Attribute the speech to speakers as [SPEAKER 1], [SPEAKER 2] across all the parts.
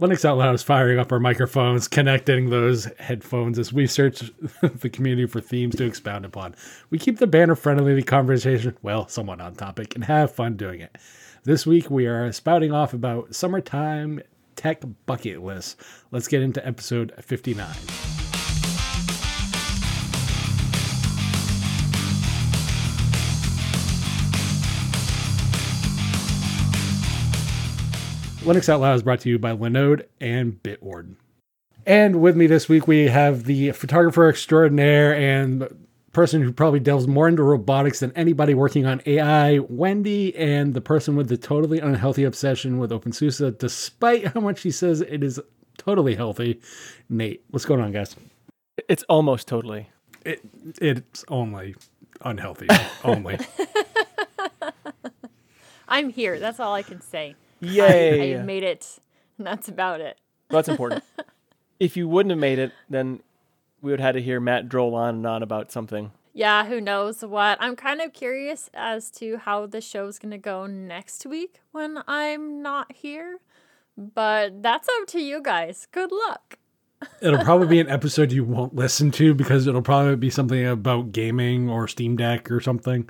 [SPEAKER 1] Linux Out Loud is firing up our microphones, connecting those headphones as we search the community for themes to expound upon. We keep the banner friendly conversation, well, somewhat on topic, and have fun doing it. This week we are spouting off about summertime tech bucket lists. Let's get into episode 59. Linux Out Loud is brought to you by Linode and Bitwarden. And with me this week, we have the photographer extraordinaire and person who probably delves more into robotics than anybody working on AI, Wendy, and the person with the totally unhealthy obsession with OpenSUSE, despite how much she says it is totally healthy, Nate. What's going on, guys?
[SPEAKER 2] It's almost totally.
[SPEAKER 1] It it's only unhealthy. only.
[SPEAKER 3] I'm here. That's all I can say.
[SPEAKER 2] Yay!
[SPEAKER 3] I, I made it. And that's about it.
[SPEAKER 2] That's important. if you wouldn't have made it, then we would have had to hear Matt droll on and on about something.
[SPEAKER 3] Yeah, who knows what. I'm kind of curious as to how the show's going to go next week when I'm not here. But that's up to you guys. Good luck.
[SPEAKER 1] it'll probably be an episode you won't listen to because it'll probably be something about gaming or Steam Deck or something.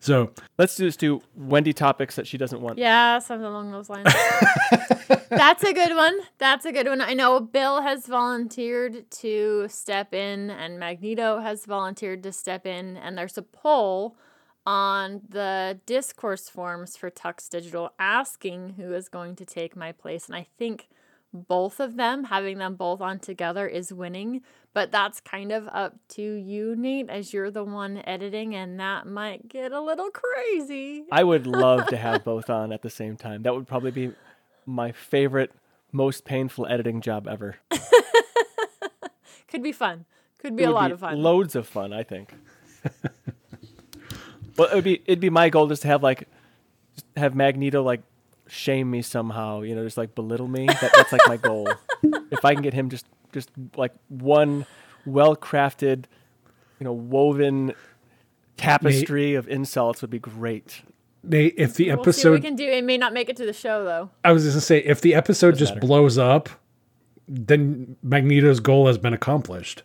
[SPEAKER 1] So
[SPEAKER 2] let's do this do Wendy topics that she doesn't want.
[SPEAKER 3] Yeah, something along those lines. That's a good one. That's a good one. I know Bill has volunteered to step in, and Magneto has volunteered to step in, and there's a poll on the discourse forums for Tux Digital asking who is going to take my place. And I think both of them, having them both on together, is winning. But that's kind of up to you, Nate, as you're the one editing, and that might get a little crazy.
[SPEAKER 2] I would love to have both on at the same time. That would probably be my favorite, most painful editing job ever.
[SPEAKER 3] Could be fun. Could be a lot
[SPEAKER 2] be
[SPEAKER 3] of fun.
[SPEAKER 2] Loads of fun, I think. well, it'd be it'd be my goal just to have like have Magneto like shame me somehow, you know, just like belittle me. That, that's like my goal. if I can get him just just like one well crafted, you know, woven tapestry of insults would be great.
[SPEAKER 1] Nate, if the
[SPEAKER 3] we'll
[SPEAKER 1] episode
[SPEAKER 3] see what we can do, it may not make it to the show though.
[SPEAKER 1] I was just gonna say if the episode
[SPEAKER 2] Doesn't
[SPEAKER 1] just
[SPEAKER 2] matter.
[SPEAKER 1] blows up, then Magneto's goal has been accomplished.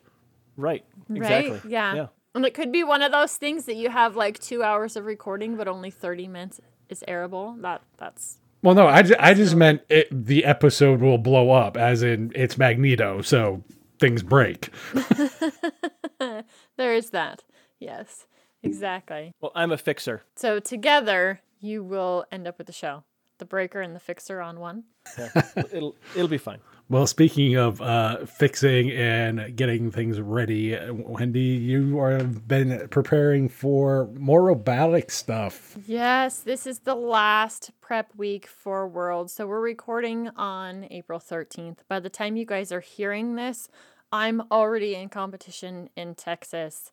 [SPEAKER 2] Right. Exactly.
[SPEAKER 3] Right? Yeah.
[SPEAKER 2] Yeah.
[SPEAKER 3] And it could be one of those things that you have like two hours of recording, but only thirty minutes is airable. That that's
[SPEAKER 1] Well, no, I, ju- I just meant it, the episode will blow up, as in it's Magneto, so things break.
[SPEAKER 3] there is that. Yes, exactly.
[SPEAKER 2] Well, I'm a fixer.
[SPEAKER 3] So together you will end up with the show, the breaker and the fixer on one.
[SPEAKER 2] Yeah. it'll it'll be fine.
[SPEAKER 1] Well, speaking of uh, fixing and getting things ready, Wendy, you have been preparing for more robotic stuff.
[SPEAKER 3] Yes, this is the last prep week for World. So we're recording on April 13th. By the time you guys are hearing this, I'm already in competition in Texas.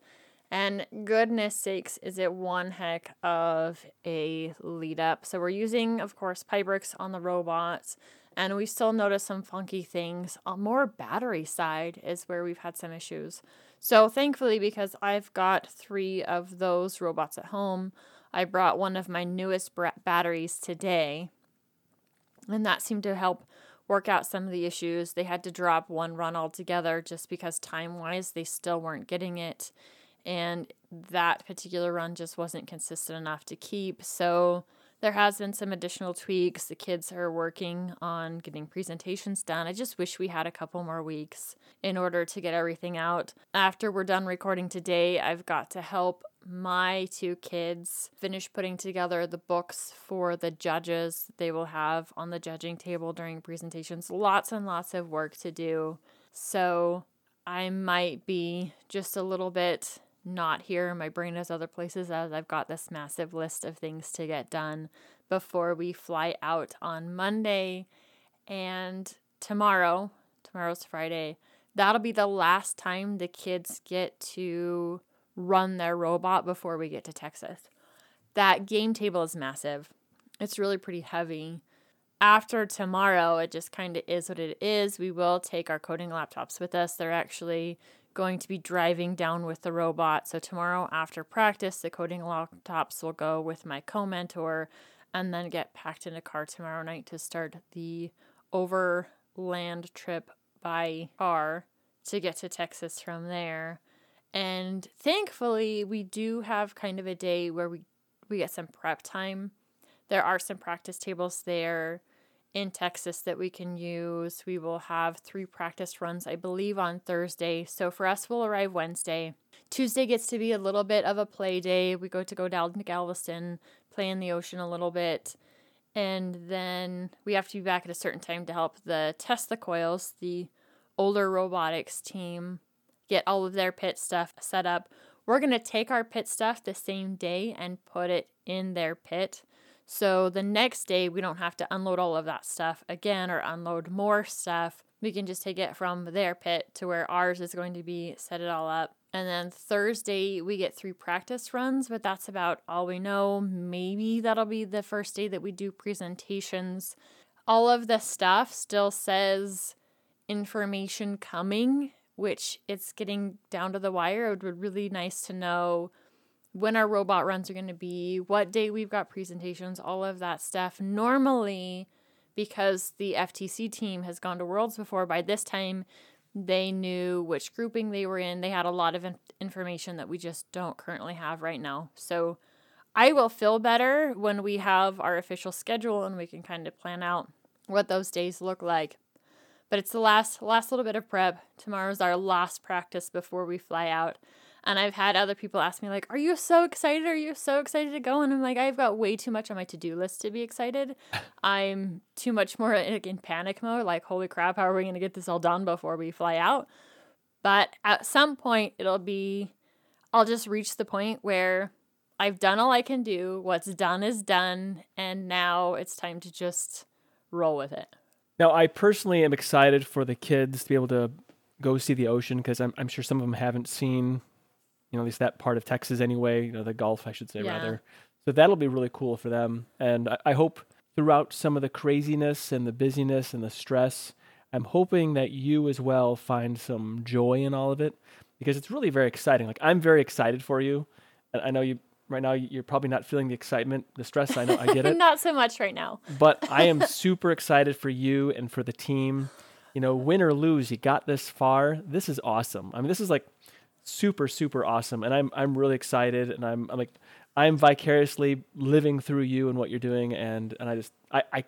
[SPEAKER 3] And goodness sakes, is it one heck of a lead up. So we're using, of course, Pybricks on the robots. And we still notice some funky things. On more battery side is where we've had some issues. So thankfully, because I've got three of those robots at home, I brought one of my newest batteries today, and that seemed to help work out some of the issues. They had to drop one run altogether just because time wise they still weren't getting it, and that particular run just wasn't consistent enough to keep. So there has been some additional tweaks. The kids are working on getting presentations done. I just wish we had a couple more weeks in order to get everything out. After we're done recording today, I've got to help my two kids finish putting together the books for the judges they will have on the judging table during presentations. Lots and lots of work to do. So I might be just a little bit not here. My brain is other places as I've got this massive list of things to get done before we fly out on Monday and tomorrow. Tomorrow's Friday. That'll be the last time the kids get to run their robot before we get to Texas. That game table is massive. It's really pretty heavy. After tomorrow, it just kind of is what it is. We will take our coding laptops with us. They're actually going to be driving down with the robot. So tomorrow after practice, the coding laptops will go with my co-mentor and then get packed in a car tomorrow night to start the overland trip by car to get to Texas from there. And thankfully, we do have kind of a day where we, we get some prep time. There are some practice tables there in Texas that we can use. We will have three practice runs, I believe, on Thursday. So for us, we'll arrive Wednesday. Tuesday gets to be a little bit of a play day. We go to go down to Galveston, play in the ocean a little bit. And then we have to be back at a certain time to help the test the coils, the older robotics team, get all of their pit stuff set up. We're going to take our pit stuff the same day and put it in their pit. So the next day, we don't have to unload all of that stuff again or unload more stuff. We can just take it from their pit to where ours is going to be, set it all up. And then Thursday, we get three practice runs, but that's about all we know. Maybe that'll be the first day that we do presentations. All of the stuff still says information coming, which it's getting down to the wire. It would be really nice to know when our robot runs are going to be, what day we've got presentations, all of that stuff. Normally, because the FTC team has gone to Worlds before, by this time they knew which grouping they were in. They had a lot of in- information that we just don't currently have right now. So I will feel better when we have our official schedule and we can kind of plan out what those days look like. But it's the last last little bit of prep. Tomorrow's our last practice before we fly out. And I've had other people ask me, like, Are you so excited? Are you so excited to go? And I'm like, I've got way too much on my to do list to be excited. I'm too much more like, in panic mode. Like, holy crap, how are we going to get this all done before we fly out? But at some point, it'll be, I'll just reach the point where I've done all I can do. What's done is done. And now it's time to just roll with it.
[SPEAKER 2] Now, I personally am excited for the kids to be able to go see the ocean because I'm, I'm sure some of them haven't seen you know, at least that part of Texas anyway, you know, the Gulf, I should say, yeah. rather. So that'll be really cool for them. And I, I hope throughout some of the craziness and the busyness and the stress, I'm hoping that you as well find some joy in all of it because it's really very exciting. Like, I'm very excited for you. And I know you right now you're probably not feeling the excitement, the stress. I know I get it.
[SPEAKER 3] not so much right now.
[SPEAKER 2] but I am super excited for you and for the team. You know, win or lose, you got this far. This is awesome. I mean, this is like super super awesome and i'm i'm really excited and i'm i'm like i'm vicariously living through you and what you're doing and and i just i i,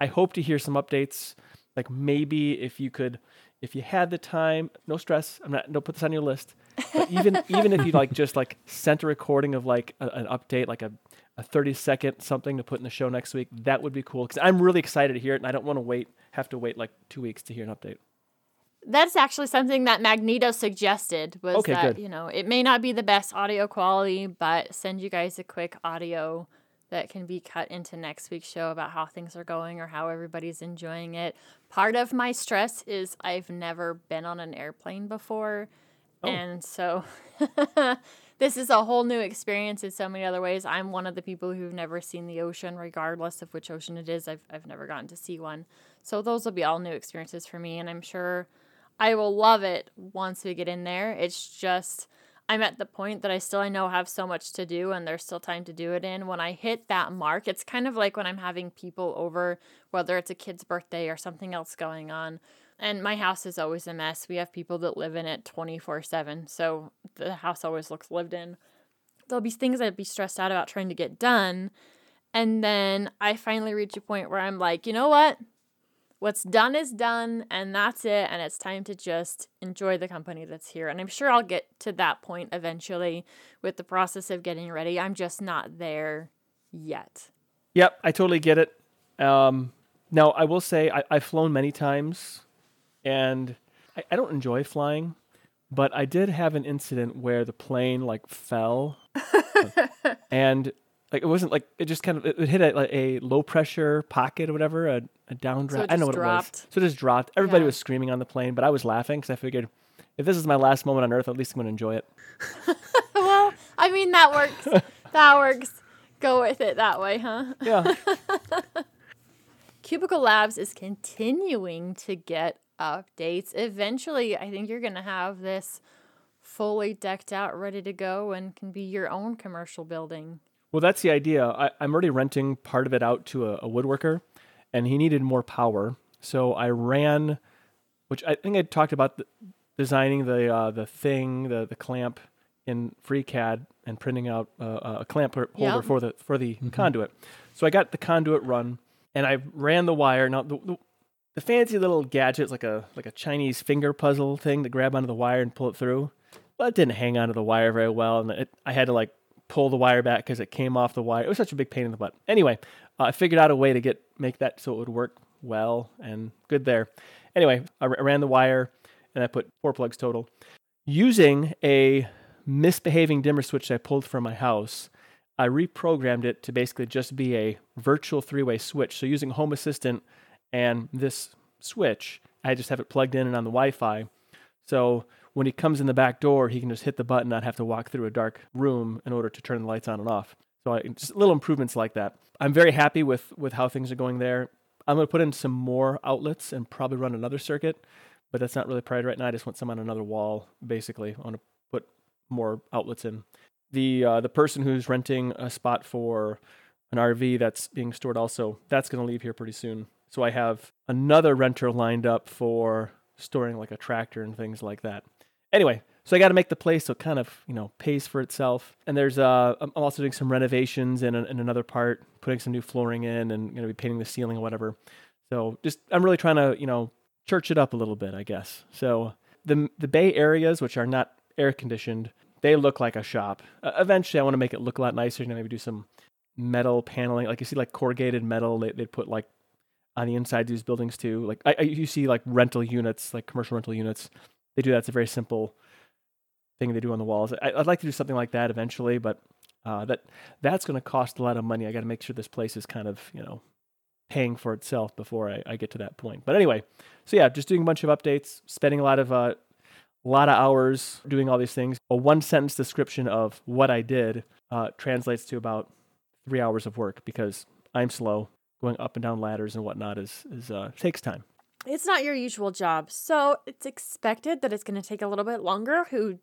[SPEAKER 2] I hope to hear some updates like maybe if you could if you had the time no stress i'm not don't put this on your list but even even if you like just like sent a recording of like a, an update like a, a 30 second something to put in the show next week that would be cool because i'm really excited to hear it and i don't want to wait have to wait like two weeks to hear an update
[SPEAKER 3] that's actually something that Magneto suggested was okay, that good. you know it may not be the best audio quality, but send you guys a quick audio that can be cut into next week's show about how things are going or how everybody's enjoying it. Part of my stress is I've never been on an airplane before, oh. and so this is a whole new experience in so many other ways. I'm one of the people who've never seen the ocean, regardless of which ocean it is. I've I've never gotten to see one, so those will be all new experiences for me, and I'm sure I will love it once we get in there. It's just I'm at the point that I still I know have so much to do and there's still time to do it in. When I hit that mark, it's kind of like when I'm having people over, whether it's a kid's birthday or something else going on. And my house is always a mess. We have people that live in it 24 7. So the house always looks lived in. There'll be things I'd be stressed out about trying to get done. And then I finally reach a point where I'm like, you know what? What's done is done and that's it and it's time to just enjoy the company that's here. And i'm sure i'll get to that point eventually with the process of getting ready. I'm just not there yet.
[SPEAKER 2] Yep i totally get it. Um, now i will say I, have flown many times and I, I don't enjoy flying but i did have an incident where the plane like fell. And like it wasn't like it just kind of it hit a, like a low pressure pocket or whatever, a, a downdraft. So I don't know what dropped. it was. So it just dropped. Everybody yeah. was screaming on the plane, but I was laughing because I figured if this is my last moment on Earth, at least I'm going to enjoy it.
[SPEAKER 3] well, I mean that works. that works. Go with it that way, huh?
[SPEAKER 2] Yeah.
[SPEAKER 3] Cubicle Labs is continuing to get updates. Eventually, I think you're going to have this fully decked out, ready to go, and can be your own commercial building.
[SPEAKER 2] Well, that's the idea. I, am already renting part of it out to a, a, woodworker, and he needed more power. So I ran, which I think I talked about the, designing the uh, the thing, the the clamp in FreeCAD and printing out uh, a clamp holder
[SPEAKER 3] Yeah.
[SPEAKER 2] for the for the conduit. So I got the conduit run, and I ran the wire. Now the, the the fancy little gadget is like a like a Chinese finger puzzle thing to grab onto the wire and pull it through. Well, it didn't hang onto the wire very well, and it, I had to like pull the wire back because it came off the wire. It was such a big pain in the butt. Anyway, uh, I figured out a way to get make that so it would work well and good there. Anyway, I r- ran the wire and I put four plugs total using a misbehaving dimmer switch that I pulled from my house. I reprogrammed it to basically just be a virtual three-way switch. So using Home Assistant and this switch, I just have it plugged in and on the Wi-Fi. So when he comes in the back door, he can just hit the button, not have to walk through a dark room in order to turn the lights on and off. So I, just little improvements like that. I'm very happy with with how things are going there. I'm going to put in some more outlets and probably run another circuit, but that's not really priority right now. I just want some on another wall, basically. I want to put more outlets in. The uh, the person who's renting a spot for an RV that's being stored also, that's going to leave here pretty soon. So I have another renter lined up for storing like a tractor and things like that. Anyway, so I got to make the place so it kind of you know pays for itself. And there's uh, I'm also doing some renovations in, in another part, putting some new flooring in, and going to be painting the ceiling or whatever. So just I'm really trying to you know church it up a little bit, I guess. So the the Bay areas, which are not air conditioned, they look like a shop. Uh, eventually, I want to make it look a lot nicer. Know, maybe do some metal paneling, like you see like corrugated metal. They they put like on the inside of these buildings too. Like I, I you see like rental units, like commercial rental units. They do that. It's a very simple thing they do on the walls. I, I'd like to do something like that eventually, but uh, that that's going to cost a lot of money. I got to make sure this place is kind of you know paying for itself before I, I get to that point. But anyway, so yeah, just doing a bunch of updates, spending a lot of uh, a lot of hours doing all these things. A one sentence description of what I did uh, translates to about three hours of work because I'm slow. Going up and down ladders and whatnot is is uh, takes time.
[SPEAKER 3] It's not your usual job, so it's expected that it's going to take a little bit longer. Who,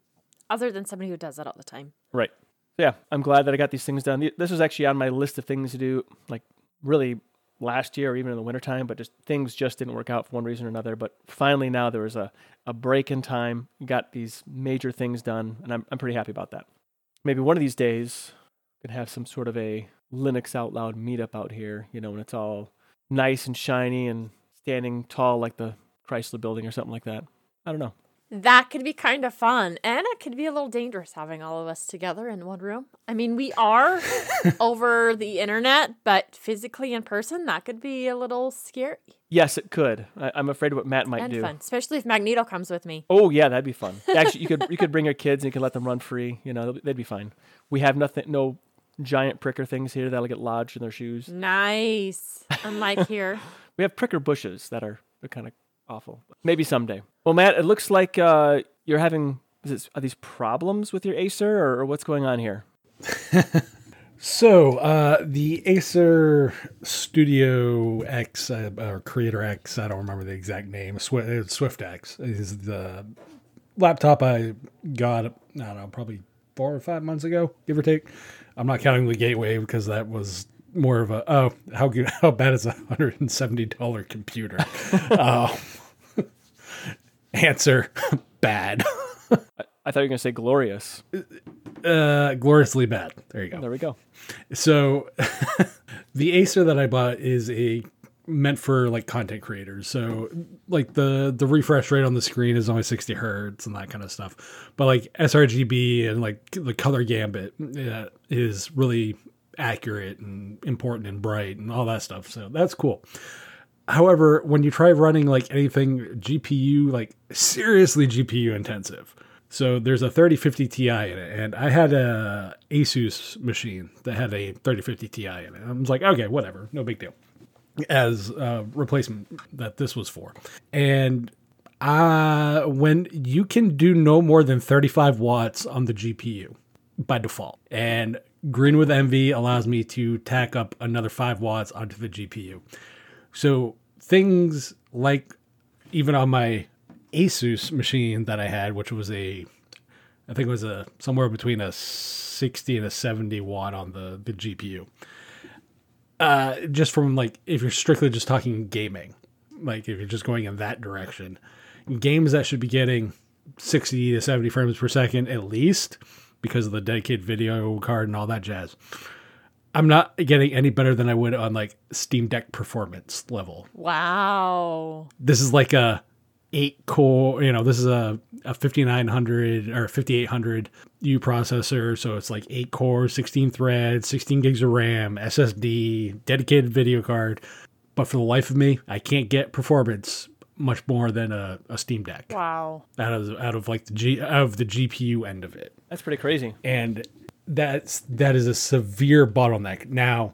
[SPEAKER 3] other than somebody who does that all the time.
[SPEAKER 2] Right. Yeah, I'm glad that I got these things done. This was actually on my list of things to do, like really last year or even in the wintertime, but just things just didn't work out for one reason or another. But finally now there was a, a break in time, got these major things done, and I'm I'm pretty happy about that. Maybe one of these days can have some sort of a Linux out loud meetup out here, you know, when it's all nice and shiny and standing tall like the Chrysler building or something like that. I don't know.
[SPEAKER 3] That could be kind of fun, and it could be a little dangerous having all of us together in one room. I mean, we are over the internet, but physically in person, that could be a little scary
[SPEAKER 2] Yes, it could. I, I'm afraid of what Matt might
[SPEAKER 3] and
[SPEAKER 2] do.
[SPEAKER 3] fun, especially if Magneto comes with me.
[SPEAKER 2] Oh yeah, that'd be fun. Actually, you could you could bring your kids and you could let them run free. You know, they'd be fine. We have nothing, no giant pricker things here that'll get lodged in their shoes.
[SPEAKER 3] Nice. Unlike here.
[SPEAKER 2] We have pricker bushes that are, kind of awful. Maybe someday. Well, Matt, it looks like uh, you're having is this, are these problems with your Acer or, or what's going on here?
[SPEAKER 1] So uh, the Acer Studio X uh, or Creator X, I don't remember the exact name. Swift, uh, Swift X is the laptop I got. I don't know, probably four or five months ago, give or take. I'm not counting the Gateway because that was more of a oh how good how bad is a hundred and seventy dollar computer? uh, answer bad,
[SPEAKER 2] I thought you were gonna say glorious.
[SPEAKER 1] uh, gloriously bad. There you go.
[SPEAKER 2] There we go.
[SPEAKER 1] So the Acer that I bought is a meant for like content creators. So like the the refresh rate on the screen is only 60 hertz and that kind of stuff. But like sRGB and like the color gamut uh, is really accurate and important and bright and all that stuff. So that's cool. However, when you try running like anything GPU, like seriously GPU intensive, so there's a 3050 Ti in it, and I had a Asus machine that had a 3050 Ti in it. I was like, okay, whatever, no big deal, as a replacement that this was for. And uh, when you can do no more than 35 watts on the GPU by default, and Green with Envy allows me to tack up another five watts onto the GPU. So things like even on my Asus machine that I had, which was a, I think it was a somewhere between a 60 and a 70 watt on the the GPU. Uh, just from like if you're strictly just talking gaming, like if you're just going in that direction. Games that should be getting 60 to 70 frames per second at least because of the dedicated video card and all that jazz. I'm not getting any better than I would on like Steam Deck performance level.
[SPEAKER 3] Wow.
[SPEAKER 1] This is like a eight core, you know, this is a, a 5900 or 5800 U processor. So it's like eight cores, 16 threads, 16 gigs of RAM, SSD, dedicated video card. But for the life of me, I can't get performance much more than a, a Steam Deck
[SPEAKER 3] Wow.
[SPEAKER 1] out of out of like the G out of the GPU end of it
[SPEAKER 2] That's pretty crazy.
[SPEAKER 1] and that's that is a severe bottleneck. Now,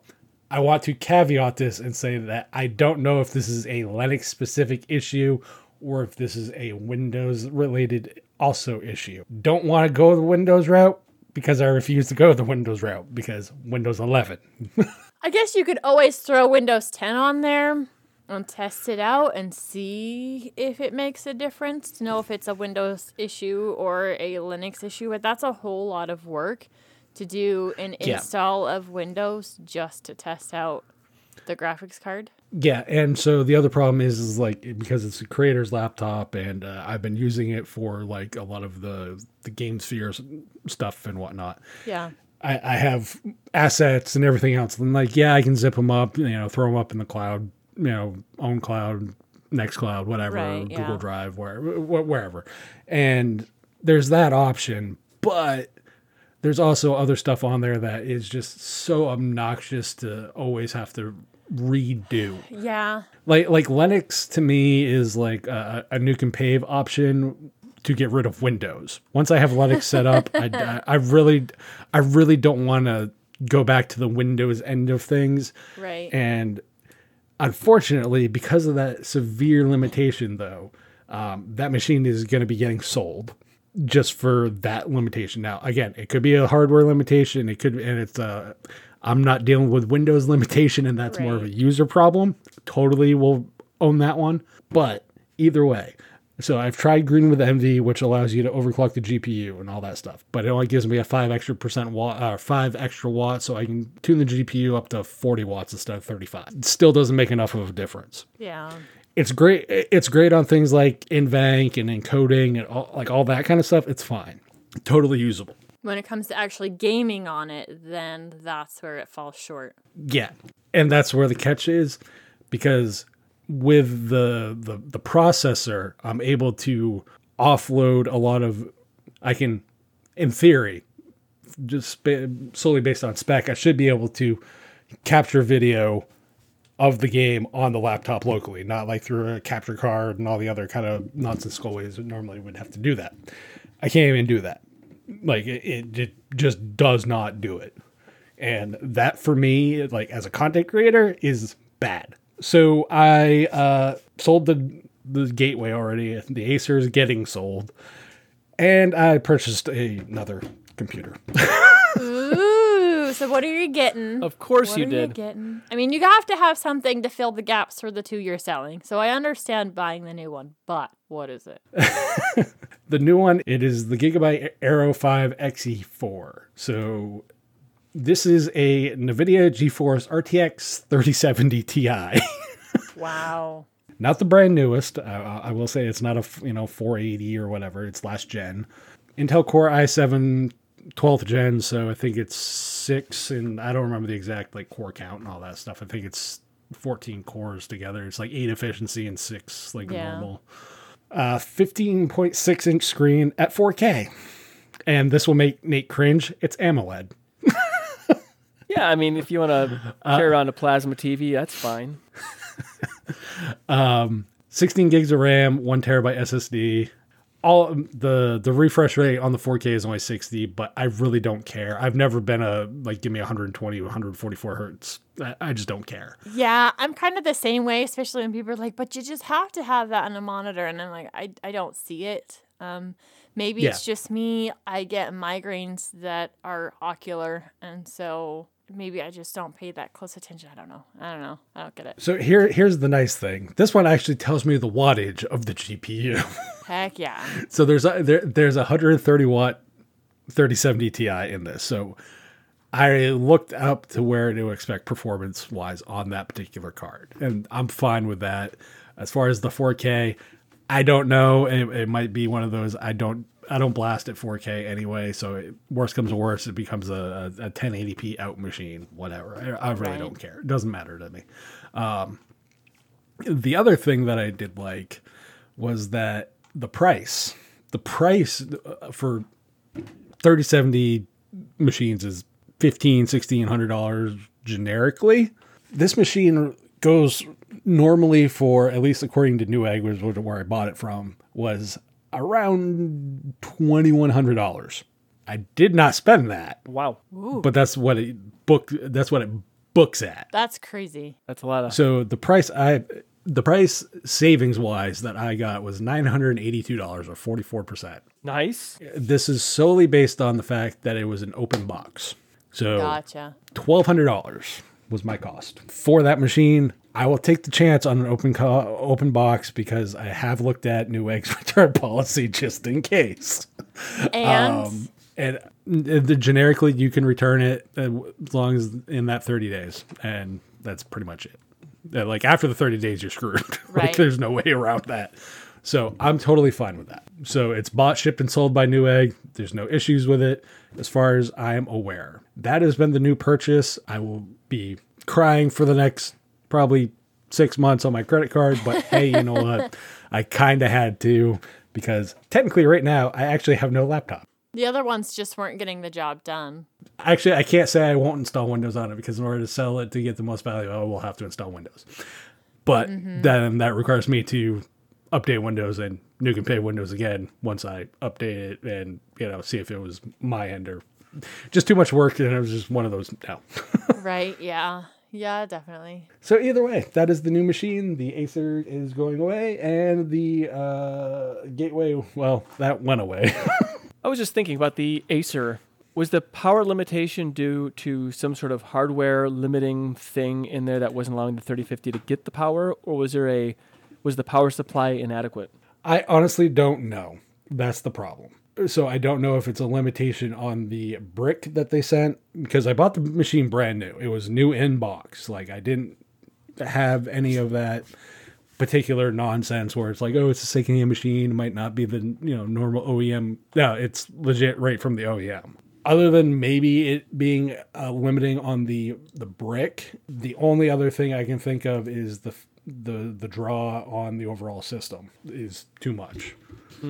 [SPEAKER 1] I want to caveat this and say that I don't know if this is a Linux specific issue or if this is a Windows related also issue. Don't want to go the Windows route because I refuse to go the Windows route because Windows 11.
[SPEAKER 3] I guess you could always throw Windows 10 on there and test it out and see if it makes a difference to know if it's a Windows issue or a Linux issue. But that's a whole lot of work to do an
[SPEAKER 1] Yeah.
[SPEAKER 3] install of Windows just to test out the graphics card.
[SPEAKER 1] Yeah, and so the other problem is, is like because it's a creator's laptop, and uh, I've been using it for like a lot of the the game sphere stuff and whatnot.
[SPEAKER 3] Yeah.
[SPEAKER 1] I, I have assets and everything else. And like, yeah, I can zip them up, you know, throw them up in the cloud, you know, own cloud, Nextcloud, whatever,
[SPEAKER 3] Right,
[SPEAKER 1] Google
[SPEAKER 3] yeah.
[SPEAKER 1] Drive, wherever, wherever. And there's that option, but there's also other stuff on there that is just so obnoxious to always have to redo.
[SPEAKER 3] Yeah.
[SPEAKER 1] Like like Linux to me is like a, a nuke and pave option to get rid of Windows. Once I have Linux set up, I, I, I really I really don't want to go back to the Windows end of things.
[SPEAKER 3] Right.
[SPEAKER 1] And unfortunately, because of that severe limitation, though, um, that machine is going to be getting sold just for that limitation. Now, again, it could be a hardware limitation. It could, and it's uh, I'm not dealing with Windows limitation, and that's more of a user problem. Totally will own that one. But either way, so I've tried Green with Envy, which allows you to overclock the GPU and all that stuff, but it only gives me a five extra percent watt, uh, five extra watts, so I can tune the GPU up to 40 watts instead of 35. It still doesn't make enough of a difference.
[SPEAKER 3] yeah.
[SPEAKER 1] It's great. It's great on things like NVENC and encoding and all, like all that kind of stuff. It's fine, totally usable.
[SPEAKER 3] When it comes to actually gaming on it, then that's where it falls short.
[SPEAKER 1] Yeah, and that's where the catch is, because with the the the processor, I'm able to offload a lot of. I can, in theory, just solely based on spec, I should be able to capture video of the game on the laptop locally, not like through a capture card and all the other kind of nonsensical ways that normally would have to do that. I can't even do that. Like it, it just does not do it. And that for me, like as a content creator, is bad. So I uh, sold the the gateway already. The Acer is getting sold, and I purchased a, another computer.
[SPEAKER 3] Ooh, so what are you getting?
[SPEAKER 2] Of course
[SPEAKER 3] What
[SPEAKER 2] you
[SPEAKER 3] are
[SPEAKER 2] did.
[SPEAKER 3] getting? I mean, you have to have something to fill the gaps for the two you're selling. So I understand buying the new one, but what is it?
[SPEAKER 1] The new one, it is the Gigabyte Aero 5 XE4. So this is a NVIDIA GeForce RTX 3070 Ti.
[SPEAKER 3] Wow.
[SPEAKER 1] not the brand newest. Uh, I will say it's not a you know 480 or whatever. It's last gen. Intel Core i7 12th gen, so I think it's six, and I don't remember the exact like core count and all that stuff. I think it's 14 cores together. It's like eight efficiency and six like
[SPEAKER 3] Yeah.
[SPEAKER 1] normal. Uh, 15.6 inch screen at 4K, and this will make Nate cringe. It's AMOLED.
[SPEAKER 2] Yeah, I mean, if you want to carry around a plasma TV, that's fine.
[SPEAKER 1] 16 gigs of RAM, one terabyte SSD. All the the refresh rate on the 4K is only 60, but I really don't care. I've never been a like give me 120, 144 hertz. I, I just don't care.
[SPEAKER 3] Yeah, I'm kind of the same way, especially when people are like, but you just have to have that on a monitor. And I'm like, I, I don't see it. Um, maybe it's just me. I get migraines that are ocular. And so maybe I just don't pay that close attention. I don't know. I don't know. I don't get it.
[SPEAKER 1] So here here's the nice thing. This one actually tells me the wattage of the GPU.
[SPEAKER 3] Heck yeah.
[SPEAKER 1] so there's a there, there's a 130 watt 3070 Ti in this. So I looked up to where to expect performance wise on that particular card, and I'm fine with that. As far as the 4K, I don't know. It, it might be one of those I don't I don't blast at 4K anyway. So it, worst comes to worst, it becomes a, a, a 1080p out machine. Whatever. I, I really
[SPEAKER 3] Right.
[SPEAKER 1] don't care. It doesn't matter to me. Um, the other thing that I did like was that the price, the price uh, for 3070 machines is 15 1600 dollars generically this machine goes normally for at least according to newegg was where i bought it from was around $2100 i did not spend that
[SPEAKER 2] Wow,
[SPEAKER 1] but that's what it book that's what it books at
[SPEAKER 3] That's crazy.
[SPEAKER 2] that's a lot of.
[SPEAKER 1] so the price I the price savings wise that I got was nine hundred and eighty two dollars or forty four percent.
[SPEAKER 2] Nice.
[SPEAKER 1] This is solely based on the fact that it was an open box. So
[SPEAKER 3] Gotcha.
[SPEAKER 1] twelve hundred dollars was my cost for that machine. I will take the chance on an open co- open box because I have looked at Newegg's return policy just in case.
[SPEAKER 3] And?
[SPEAKER 1] Um, and the generically you can return it uh, as long as in that 30 days and that's pretty much it. Uh, like after the 30 days you're screwed.
[SPEAKER 3] Right.
[SPEAKER 1] like there's no way around that. So i'm totally fine with that. So it's bought shipped and sold by newegg there's no issues with it as far as i am aware. That has been the new purchase. I will be crying for the next probably six months on my credit card but hey you know what i kind of had to because technically right now i actually have no laptop
[SPEAKER 3] the other ones just weren't getting the job done.
[SPEAKER 1] Actually, I can't say I won't install Windows on it because in order to sell it to get the most value, I will have to install Windows. But mm-hmm. then that requires me to update Windows and you can pay Windows again once I update it and you know see if it was my end or just too much work and it was just one of those no.
[SPEAKER 3] right? Yeah. Yeah, definitely.
[SPEAKER 1] so either way, that is the new machine. The Acer is going away and the uh, Gateway, well, that went away.
[SPEAKER 2] I was just thinking about the Acer. Was the power limitation due to some sort of hardware limiting thing in there that wasn't allowing the 3050 to get the power, or was there a was the power supply inadequate?
[SPEAKER 1] I honestly don't know. That's the problem. So I don't know if it's a limitation on the brick that they sent because I bought the machine brand new. It was new in box. Like I didn't have any of that particular nonsense where it's like, oh, it's a secondhand machine. It might not be the you know normal OEM. No, it's legit right from the OEM. Other than maybe it being uh, limiting on the the brick, the only other thing I can think of is the the the draw on the overall system is too much.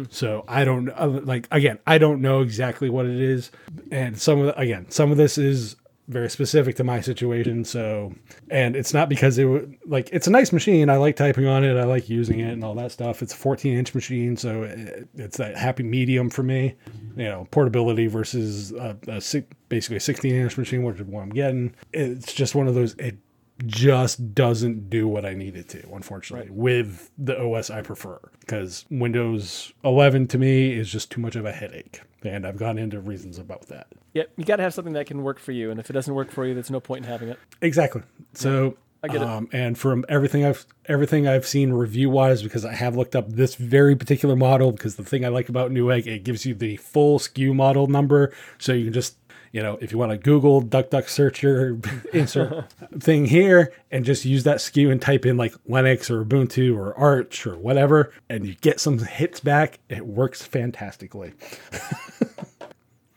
[SPEAKER 1] So I don't uh, like again. I don't know exactly what it is, and some of the, again some of this is very specific to my situation. So, and it's not because it would like it's a nice machine. I like typing on it. I like using it and all that stuff. It's a 14 inch machine, so it, it's that happy medium for me. You know, portability versus a, a basically a 16 inch machine, which is what I'm getting. It's just one of those. It just doesn't do what I need it to, unfortunately, with the OS I prefer. Because Windows 11 to me is just too much of a headache. And I've gone into reasons about that.
[SPEAKER 2] Yep, you got to have something that can work for you, and if it doesn't work for you, there's no point in having it.
[SPEAKER 1] Exactly. So
[SPEAKER 2] I get it.
[SPEAKER 1] um, and from everything I've everything I've seen review wise, because I have looked up this very particular model, because the thing I like about Newegg, it gives you the full SKU model number, so you can just you know if you want to Google Duck Duck search your insert thing here and just use that SKU and type in like Linux or Ubuntu or Arch or whatever, and you get some hits back. It works fantastically.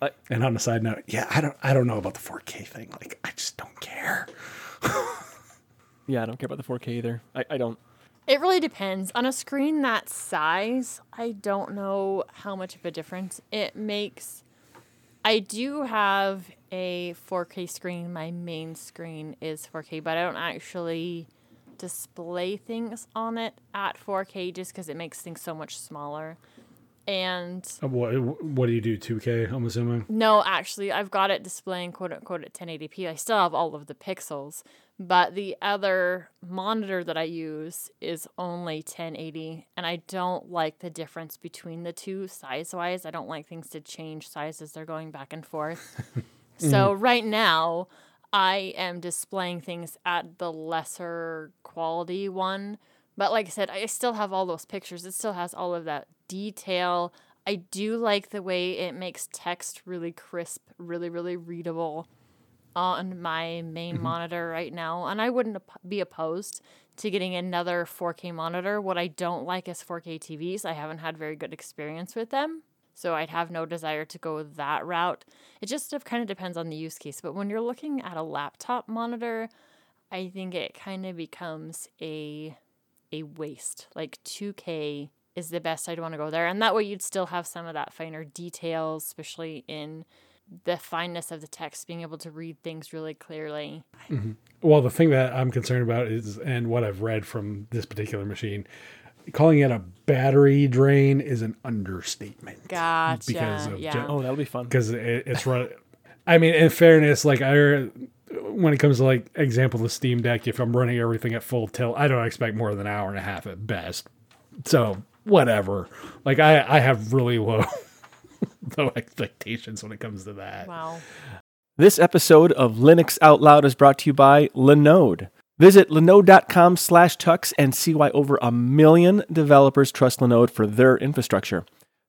[SPEAKER 2] I-
[SPEAKER 1] and on a side note, yeah, I don't I don't know about the 4K thing. Like I just don't care.
[SPEAKER 2] Yeah, I don't care about the 4K either. I, I don't.
[SPEAKER 3] It really depends. On a screen that size, I don't know how much of a difference it makes. I do have a 4K screen. My main screen is 4K, but I don't actually display things on it at 4K just because it makes things so much smaller. And
[SPEAKER 1] Uh, What what do you do? 2K? I'm assuming.
[SPEAKER 3] no, actually, I've got it displaying quote unquote at 1080p. I still have all of the pixels, but the other monitor that I use is only 1080, and I don't like the difference between the two size wise. I don't like things to change sizes, they're going back and forth. so, mm-hmm. right now, I am displaying things at the lesser quality one. But like I said, I still have all those pictures. It still has all of that detail. I do like the way it makes text really crisp, really, really readable on my main mm-hmm. monitor right now. And I wouldn't be opposed to getting another 4K monitor. What I don't like is 4K TVs. I haven't had very good experience with them. So I'd have no desire to go that route. It just kind of depends on the use case. But when you're looking at a laptop monitor, I think it kind of becomes a a waste. Like 2K is the best I'd want to go there. And that way you'd still have some of that finer details, especially in the fineness of the text, being able to read things really clearly. Mm-hmm.
[SPEAKER 1] Well, the thing that I'm concerned about is, and what I've read from this particular machine, calling it a battery drain is an understatement.
[SPEAKER 3] Gotcha.
[SPEAKER 1] Because of
[SPEAKER 3] yeah.
[SPEAKER 1] ju-
[SPEAKER 2] Oh, that'll be fun.
[SPEAKER 1] because it, it's run. I mean, in fairness, like I, when it comes to like example the Steam Deck, if I'm running everything at full tilt, I don't expect more than an hour and a half at best. So whatever. Like I, I have really low, low expectations when it comes to that.
[SPEAKER 3] Wow.
[SPEAKER 2] This episode of Linux Out Loud is brought to you by Linode. Visit linode.com slash tux and see why over a million developers trust Linode for their infrastructure.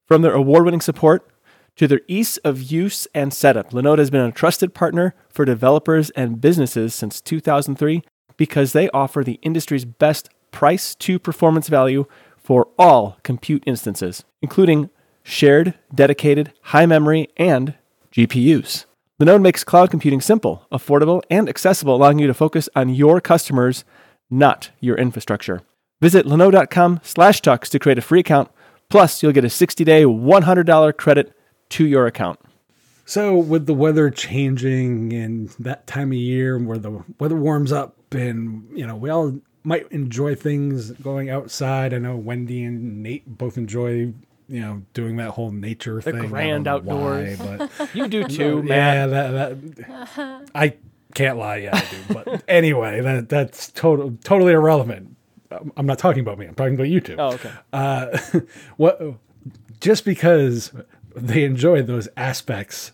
[SPEAKER 2] From their award-winning support to their ease of use and setup, Linode has been a trusted partner for developers and businesses since 2003 because they offer the industry's best price to performance value for all compute instances, including shared, dedicated, high memory, and GPUs. Linode makes cloud computing simple, affordable, and accessible, allowing you to focus on your customers, not your infrastructure. Visit linode.com slash tux to create a free account. Plus, you'll get a 60-day, $100 credit to your account.
[SPEAKER 1] So with the weather changing and that time of year where the weather warms up and you know we all might enjoy things going outside. I know Wendy and Nate both enjoy you know doing that whole nature
[SPEAKER 2] The
[SPEAKER 1] thing.
[SPEAKER 2] Grand outdoors.
[SPEAKER 1] why, but
[SPEAKER 2] You do too, man.
[SPEAKER 1] yeah, that, that I can't lie. Yeah, I do. But anyway, that that's total totally irrelevant. I'm- I'm not talking about me. I'm talking about you two
[SPEAKER 2] Oh, okay.
[SPEAKER 1] uh, what just because they enjoy those aspects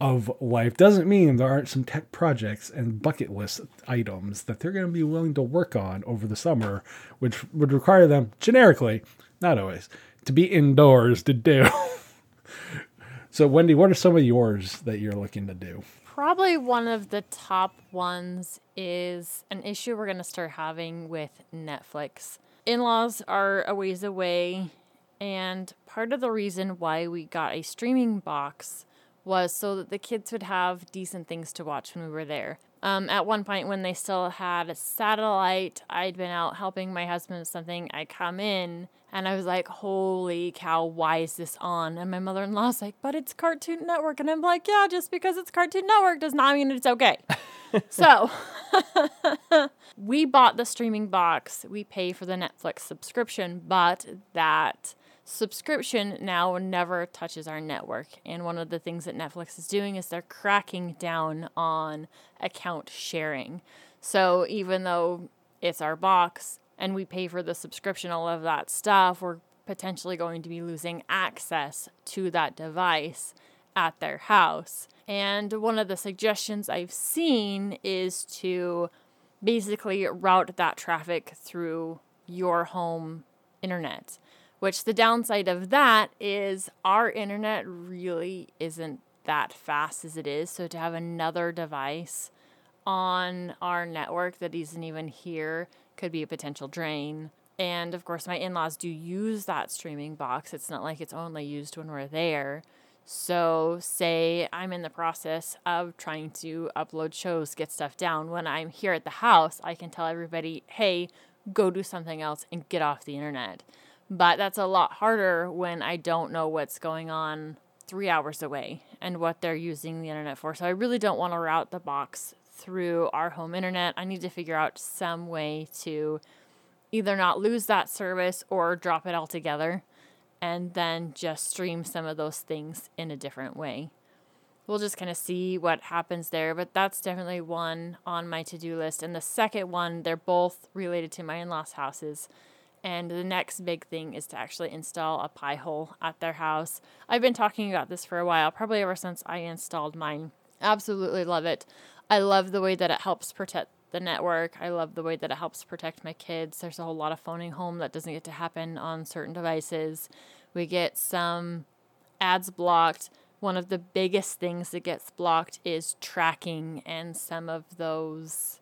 [SPEAKER 1] of life doesn't mean there aren't some tech projects and bucket list items that they're going to be willing to work on over the summer, which would require them generically, not always, to be indoors to do. so, Wendy, what are some of yours that you're looking to do?
[SPEAKER 3] Probably one of the top ones is an issue we're going to start having with Netflix. In laws are a ways away, and part of the reason why we got a streaming box was so that the kids would have decent things to watch when we were there. Um, at one point, when they still had a satellite, I'd been out helping my husband with something. I come in and I was like, holy cow, why is this on? And my mother in law's like, but it's Cartoon Network. And I'm like, yeah, just because it's Cartoon Network does not mean it's okay. so we bought the streaming box. We pay for the Netflix subscription, but that subscription now never touches our network. And one of the things that Netflix is doing is they're cracking down on account sharing. So even though it's our box and we pay for the subscription, all of that stuff, we're potentially going to be losing access to that device at their house. And one of the suggestions I've seen is to basically route that traffic through your home internet. Which the downside of that is our internet really isn't that fast as it is. So to have another device on our network that isn't even here could be a potential drain. And of course, my in laws do use that streaming box. It's not like it's only used when we're there. So, say I'm in the process of trying to upload shows, get stuff down. When I'm here at the house, I can tell everybody, hey, go do something else and get off the internet. But that's a lot harder when I don't know what's going on three hours away and what they're using the internet for. So, I really don't want to route the box through our home internet. I need to figure out some way to either not lose that service or drop it altogether and then just stream some of those things in a different way. We'll just kind of see what happens there, but that's definitely one on my to do list. And the second one, they're both related to my in law's houses. And the next big thing is to actually install a Pi hole at their house. I've been talking about this for a while, probably ever since I installed mine. Absolutely love it. I love the way that it helps protect the network. I love the way that it helps protect my kids. There's a whole lot of phoning home that doesn't get to happen on certain devices. We get some ads blocked. One of the biggest things that gets blocked is tracking and some of those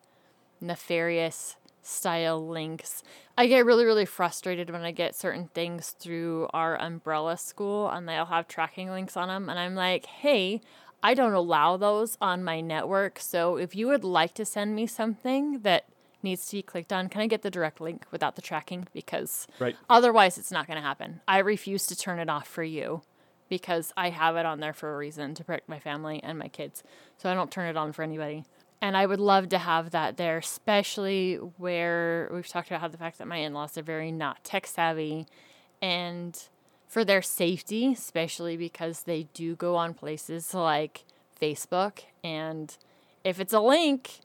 [SPEAKER 3] nefarious style links. I get really, really frustrated when I get certain things through our umbrella school and they'll have tracking links on them. And I'm like, hey, I don't allow those on my network. So if you would like to send me something that needs to be clicked on, can I get the direct link without the tracking? Because
[SPEAKER 2] Right.
[SPEAKER 3] otherwise, it's not going to happen. I refuse to turn it off for you because I have it on there for a reason to protect my family and my kids. So I don't turn it on for anybody. And I would love to have that there, especially where we've talked about how the fact that my in laws are very not tech savvy and for their safety, especially because they do go on places like Facebook. And if it's a link,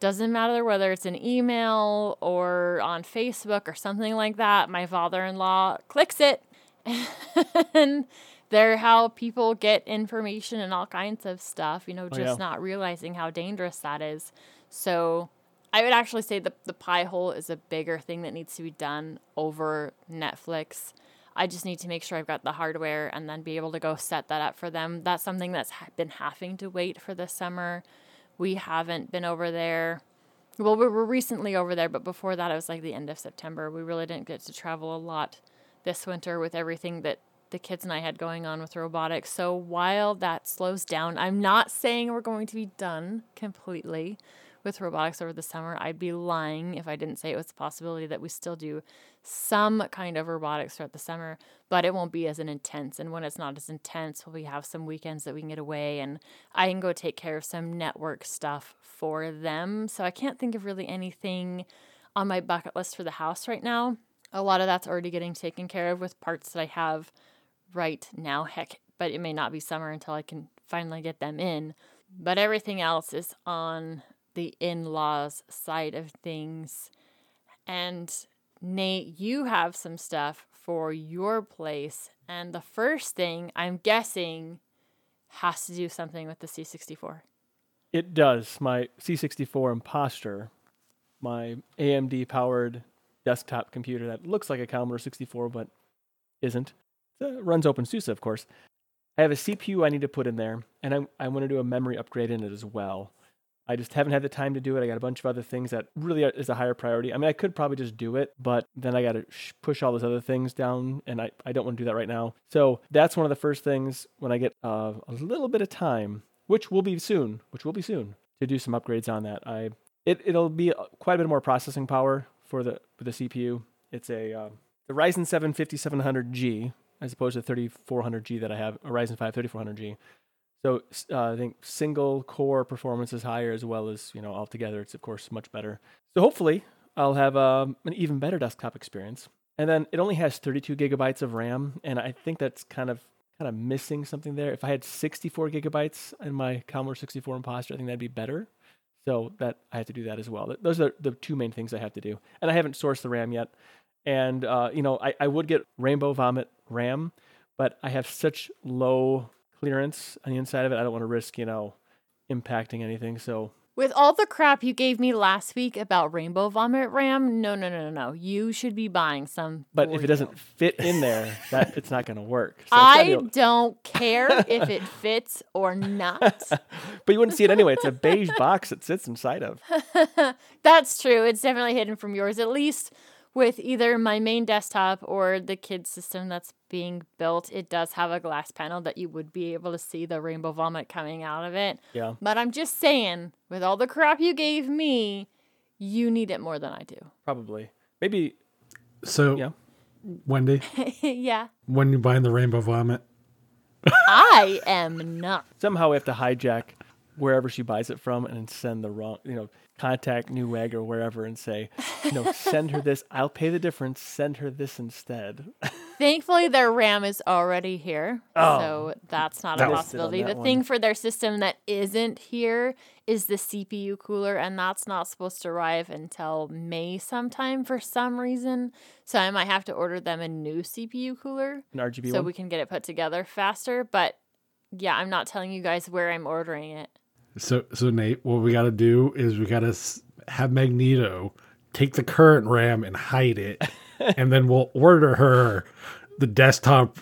[SPEAKER 3] doesn't matter whether it's an email or on Facebook or something like that, my father in law clicks it. and they're how people get information and all kinds of stuff, you know,
[SPEAKER 2] Oh,
[SPEAKER 3] just
[SPEAKER 2] yeah.
[SPEAKER 3] not realizing how dangerous that is. So I would actually say the, the Pi-hole is a bigger thing that needs to be done over Netflix. I just need to make sure I've got the hardware and then be able to go set that up for them. That's something that's been having to wait for this summer. We haven't been over there. Well, we were recently over there, but before that, it was like the end of September. We really didn't get to travel a lot this winter with everything that the kids and I had going on with robotics. So while that slows down, I'm not saying we're going to be done completely with robotics over the summer. I'd be lying if I didn't say it was a possibility that we still do some kind of robotics throughout the summer, but it won't be as an intense. And when it's not as intense, we have some weekends that we can get away and I can go take care of some network stuff for them. So I can't think of really anything on my bucket list for the house right now. A lot of that's already getting taken care of with parts that I have right now. Heck, but it may not be summer until I can finally get them in. But everything else is on the in laws side of things. And Nate, you have some stuff for your place. And the first thing I'm guessing has to do something with the C64.
[SPEAKER 2] It does. My C64 Imposter, my AMD powered desktop computer that looks like a Commodore 64 but isn't. It runs OpenSUSE, of course. I have a CPU I need to put in there, and I'm, I want to do a memory upgrade in it as well. I just haven't had the time to do it. I got a bunch of other things that really are, is a higher priority. I mean, I could probably just do it, but then I got to sh- push all those other things down, and I, I don't want to do that right now. So that's one of the first things when I get uh, a little bit of time, which will be soon, which will be soon, to do some upgrades on that. I it it'll be uh, quite a bit more processing power for the for the CPU. It's a uh, the Ryzen 7 5700G as opposed to 3400G that I have, a Ryzen 5 3400G. So uh, I think single core performance is higher as well as you know altogether. It's of course much better. So hopefully I'll have um, an even better desktop experience. And then it only has 32 gigabytes of RAM, and I think that's kind of kind of missing something there. If I had 64 gigabytes in my Commodore 64 Imposter, I think that'd be better. So that I have to do that as well. Those are the two main things I have to do, and I haven't sourced the RAM yet. And uh, you know, I, I would get Rainbow Vomit RAM, but I have such low clearance on the inside of it. I don't want to risk you know impacting anything. So
[SPEAKER 3] With all the crap you gave me last week about Rainbow Vomit RAM, no, no, no, no, no. You should be buying some.
[SPEAKER 2] But if it
[SPEAKER 3] you.
[SPEAKER 2] doesn't fit in there, that it's not going to work. So
[SPEAKER 3] I don't care if it fits or not.
[SPEAKER 2] but you wouldn't see it anyway. It's a beige box it sits inside of.
[SPEAKER 3] That's true. It's definitely hidden from yours, at least with either my main desktop or the kids system that's being built. It does have a glass panel that you would be able to see the rainbow vomit coming out of it.
[SPEAKER 2] Yeah.
[SPEAKER 3] But I'm just saying, with all the crap you gave me, you need it more than I do.
[SPEAKER 2] Probably. Maybe.
[SPEAKER 1] So,
[SPEAKER 2] Yeah.
[SPEAKER 1] Wendy,
[SPEAKER 3] yeah.
[SPEAKER 1] when you buying the rainbow vomit,
[SPEAKER 3] I am not.
[SPEAKER 2] somehow we have to hijack wherever she buys it from and send the wrong, you know, contact Newegg or wherever and say, no, send her this. I'll pay the difference. Send her this instead.
[SPEAKER 3] Thankfully, their RAM is already here,
[SPEAKER 2] Oh.
[SPEAKER 3] so that's not
[SPEAKER 1] That
[SPEAKER 3] a possibility. The thing for their system that isn't here is the CPU cooler, and that's not supposed to arrive until May sometime for some reason. So I might have to order them a new CPU cooler
[SPEAKER 2] An RGB
[SPEAKER 3] so
[SPEAKER 2] one.
[SPEAKER 3] we can get it put together faster. But yeah, I'm not telling you guys where I'm ordering it.
[SPEAKER 1] So so Nate, what we got to do is we got to have Magneto take the current RAM and hide it, and then we'll order her the desktop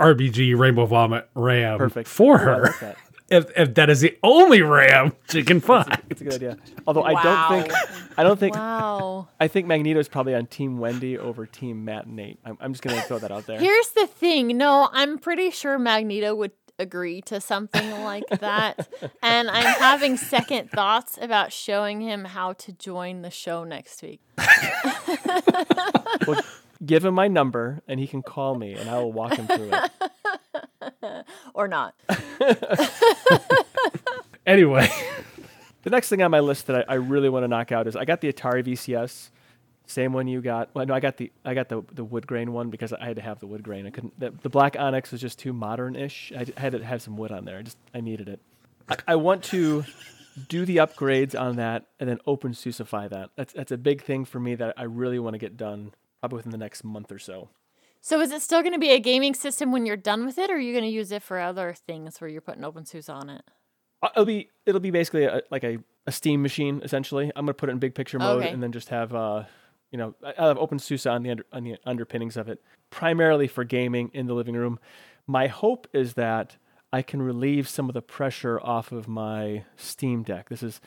[SPEAKER 1] RBG Rainbow Vomit RAM
[SPEAKER 2] Perfect.
[SPEAKER 1] for her.
[SPEAKER 2] like that.
[SPEAKER 1] if, if that is the only RAM she can find.
[SPEAKER 2] It's a good idea. Although I don't think I don't think
[SPEAKER 3] Wow.
[SPEAKER 2] I think Magneto is probably on Team Wendy over Team Matt and Nate. I'm, I'm just gonna throw that out there.
[SPEAKER 3] Here's the thing. No, I'm pretty sure Magneto would agree to something like that. and I'm having second thoughts about showing him how to join the show next week.
[SPEAKER 2] Well, give him my number and he can call me and I will walk him through it.
[SPEAKER 3] Or not.
[SPEAKER 1] Anyway,
[SPEAKER 2] The next thing on my list that I, I really want to knock out is I got the Atari VCS, same one you got. Well, no, I got the I got the the wood grain one because I had to have the wood grain. I couldn't. The, the black onyx was just too modern-ish. I, I had to have some wood on there. I just I needed it. I, I want to do the upgrades on that and then open SUSEify that. That's that's a big thing for me that I really want to get done probably within the next month or so.
[SPEAKER 3] So is it still going to be a gaming system when you're done with it, or are you going to use it for other things where you're putting OpenSUSE on it?
[SPEAKER 2] Uh, It'll be it'll be basically a, like a, a Steam machine essentially. I'm gonna put it in big picture mode
[SPEAKER 3] Okay.
[SPEAKER 2] and then just have uh you know I have OpenSUSE on the under, on the underpinnings of it, primarily for gaming in the living room. My hope is that I can relieve some of the pressure off of my Steam Deck. This is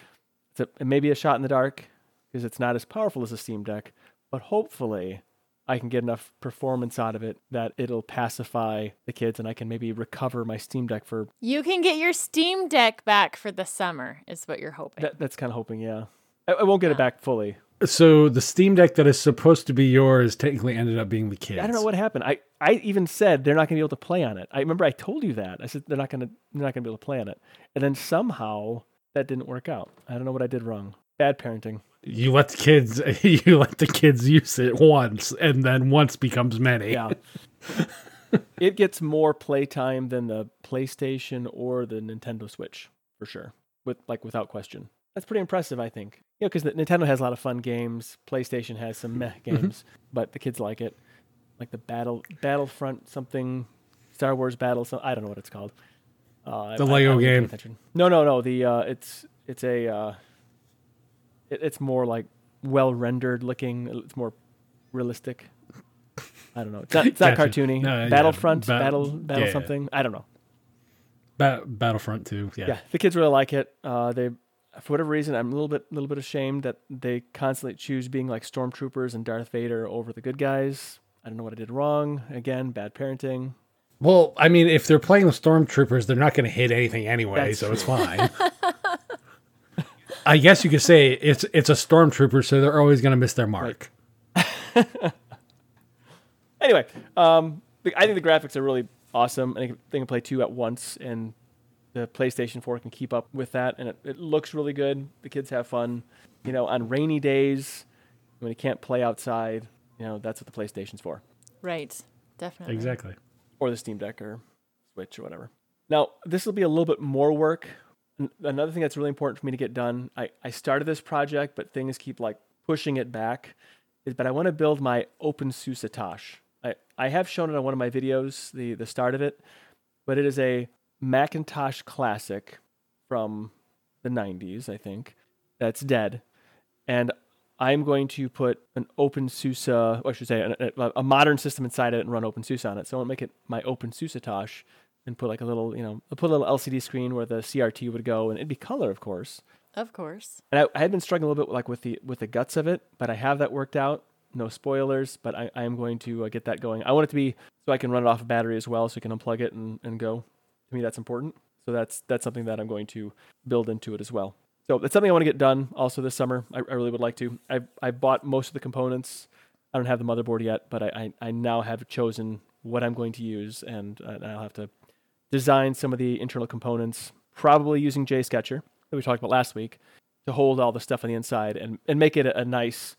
[SPEAKER 2] it's a, it may be a shot in the dark because it's not as powerful as a Steam Deck, but hopefully I can get enough performance out of it that it'll pacify the kids and I can maybe recover my Steam Deck for
[SPEAKER 3] You can get your Steam Deck back for the summer, is what you're hoping.
[SPEAKER 2] That, that's kind of hoping, yeah. I, I won't get it back fully.
[SPEAKER 1] So the Steam Deck that is supposed to be yours technically ended up being the kids.
[SPEAKER 2] I don't know what happened. I, I even said they're not going to be able to play on it. I remember I told you that. I said they're not going to they're not going to be able to play on it. And then somehow that didn't work out. I don't know what I did wrong. Bad parenting.
[SPEAKER 1] You let the kids you let the kids use it once, and then once becomes many.
[SPEAKER 2] Yeah. it gets more playtime than the PlayStation or the Nintendo Switch for sure. With like without question. That's pretty impressive, I think. You know, because Nintendo has a lot of fun games. PlayStation has some meh games, but the kids like it. Like the Battle Battlefront something, Star Wars Battle. So I don't know what it's called. Uh,
[SPEAKER 1] The
[SPEAKER 2] I- I
[SPEAKER 1] Lego
[SPEAKER 2] don't
[SPEAKER 1] game.
[SPEAKER 2] No, no, no. The uh, it's it's a uh, it, it's more like well rendered looking. It's more realistic. I don't know. It's not, it's not
[SPEAKER 1] Gotcha.
[SPEAKER 2] cartoony.
[SPEAKER 1] No, yeah.
[SPEAKER 2] Battlefront,
[SPEAKER 1] Ba-
[SPEAKER 2] battle, battle
[SPEAKER 1] yeah.
[SPEAKER 2] something. I don't know.
[SPEAKER 1] Ba- Battlefront 2. Yeah.
[SPEAKER 2] Yeah, the kids really like it. Uh, they, for whatever reason, I'm a little bit, little bit ashamed that they constantly choose being like stormtroopers and Darth Vader over the good guys. I don't know what I did wrong. Again, bad parenting.
[SPEAKER 1] Well, I mean, if they're playing the stormtroopers, they're not going to hit anything anyway,
[SPEAKER 2] That's
[SPEAKER 1] so it's fine. I guess you could say it's it's a stormtrooper, so they're always going to miss their mark.
[SPEAKER 2] Anyway, um, I think the graphics are really awesome. I think they can play two at once, and the PlayStation 4 can keep up with that. And it, it looks really good. The kids have fun. You know, on rainy days when you can't play outside, you know, that's what the PlayStation's for.
[SPEAKER 3] right. Definitely.
[SPEAKER 1] Exactly.
[SPEAKER 2] or the Steam Deck or Switch or whatever. Now, this will be a little bit more work. N- Another thing that's really important for me to get done, I, I started this project, but things keep like pushing it back, is but I want to build my OpenSUSE Satosh. I, I have shown it on one of my videos, the, the start of it, but it is a Macintosh classic from the 90s, I think, that's dead. And I'm going to put an OpenSUSE, or I should say, a, a, a modern system inside it and run OpenSUSE on it. So I want to make it my OpenSUSE Tosh and put like a little, you know, I'll put a little LCD screen where the CRT would go, and it'd be color, of course.
[SPEAKER 3] Of course.
[SPEAKER 2] And I, I had been struggling a little bit like with the with the guts of it, but I have that worked out. No spoilers, but I, I am going to uh, get that going. I want it to be so I can run it off a battery as well, so you can unplug it and, and go. To me, that's important. So that's that's something that I'm going to build into it as well. So that's something I want to get done also this summer. I, I really would like to. I I bought most of the components. I don't have the motherboard yet, but I, I, I now have chosen what I'm going to use, and I'll have to design some of the internal components, probably using JSketcher that we talked about last week, to hold all the stuff on the inside and, and make it a, a nice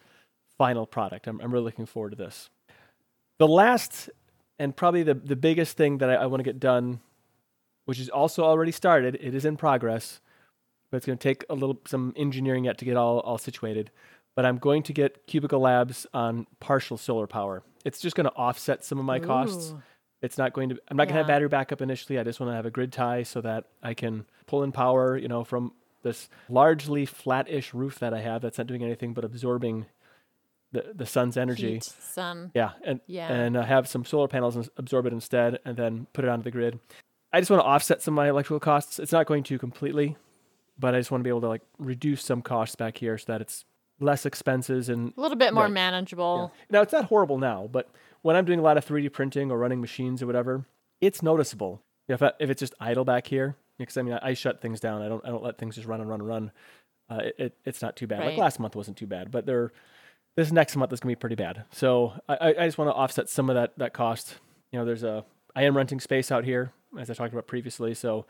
[SPEAKER 2] final product. I'm, I'm really looking forward to this. The last and probably the, the biggest thing that I, I want to get done, which is also already started, it is in progress, but it's going to take a little some engineering yet to get all, all situated. But I'm going to get Cubicle Labs on partial solar power. It's just going to offset some of my costs. It's not going to. I'm not going to have battery backup initially. I just want to have a grid tie so that I can pull in power. You know, from this largely flat-ish roof that I have that's not doing anything but absorbing the the sun's energy.
[SPEAKER 3] Heat, sun.
[SPEAKER 2] Yeah, and
[SPEAKER 3] Yeah.
[SPEAKER 2] and uh, have some solar panels and absorb it instead, and then put it onto the grid. I just want to offset some of my electrical costs. It's not going to completely, but I just want to be able to like reduce some costs back here so that it's less expenses and
[SPEAKER 3] A little bit more
[SPEAKER 2] Right.
[SPEAKER 3] manageable.
[SPEAKER 2] now it's not horrible now, but when I'm doing a lot of 3D printing or running machines or whatever, it's noticeable. If I, if it's just idle back here, because I mean I, I shut things down. I don't I don't let things just run and run and run. Uh, it, it it's not too bad. Like last month wasn't too bad, but there this next month is gonna be pretty bad. So I, I I just want to offset some of that that cost. You know, there's a I am renting space out here as I talked about previously, so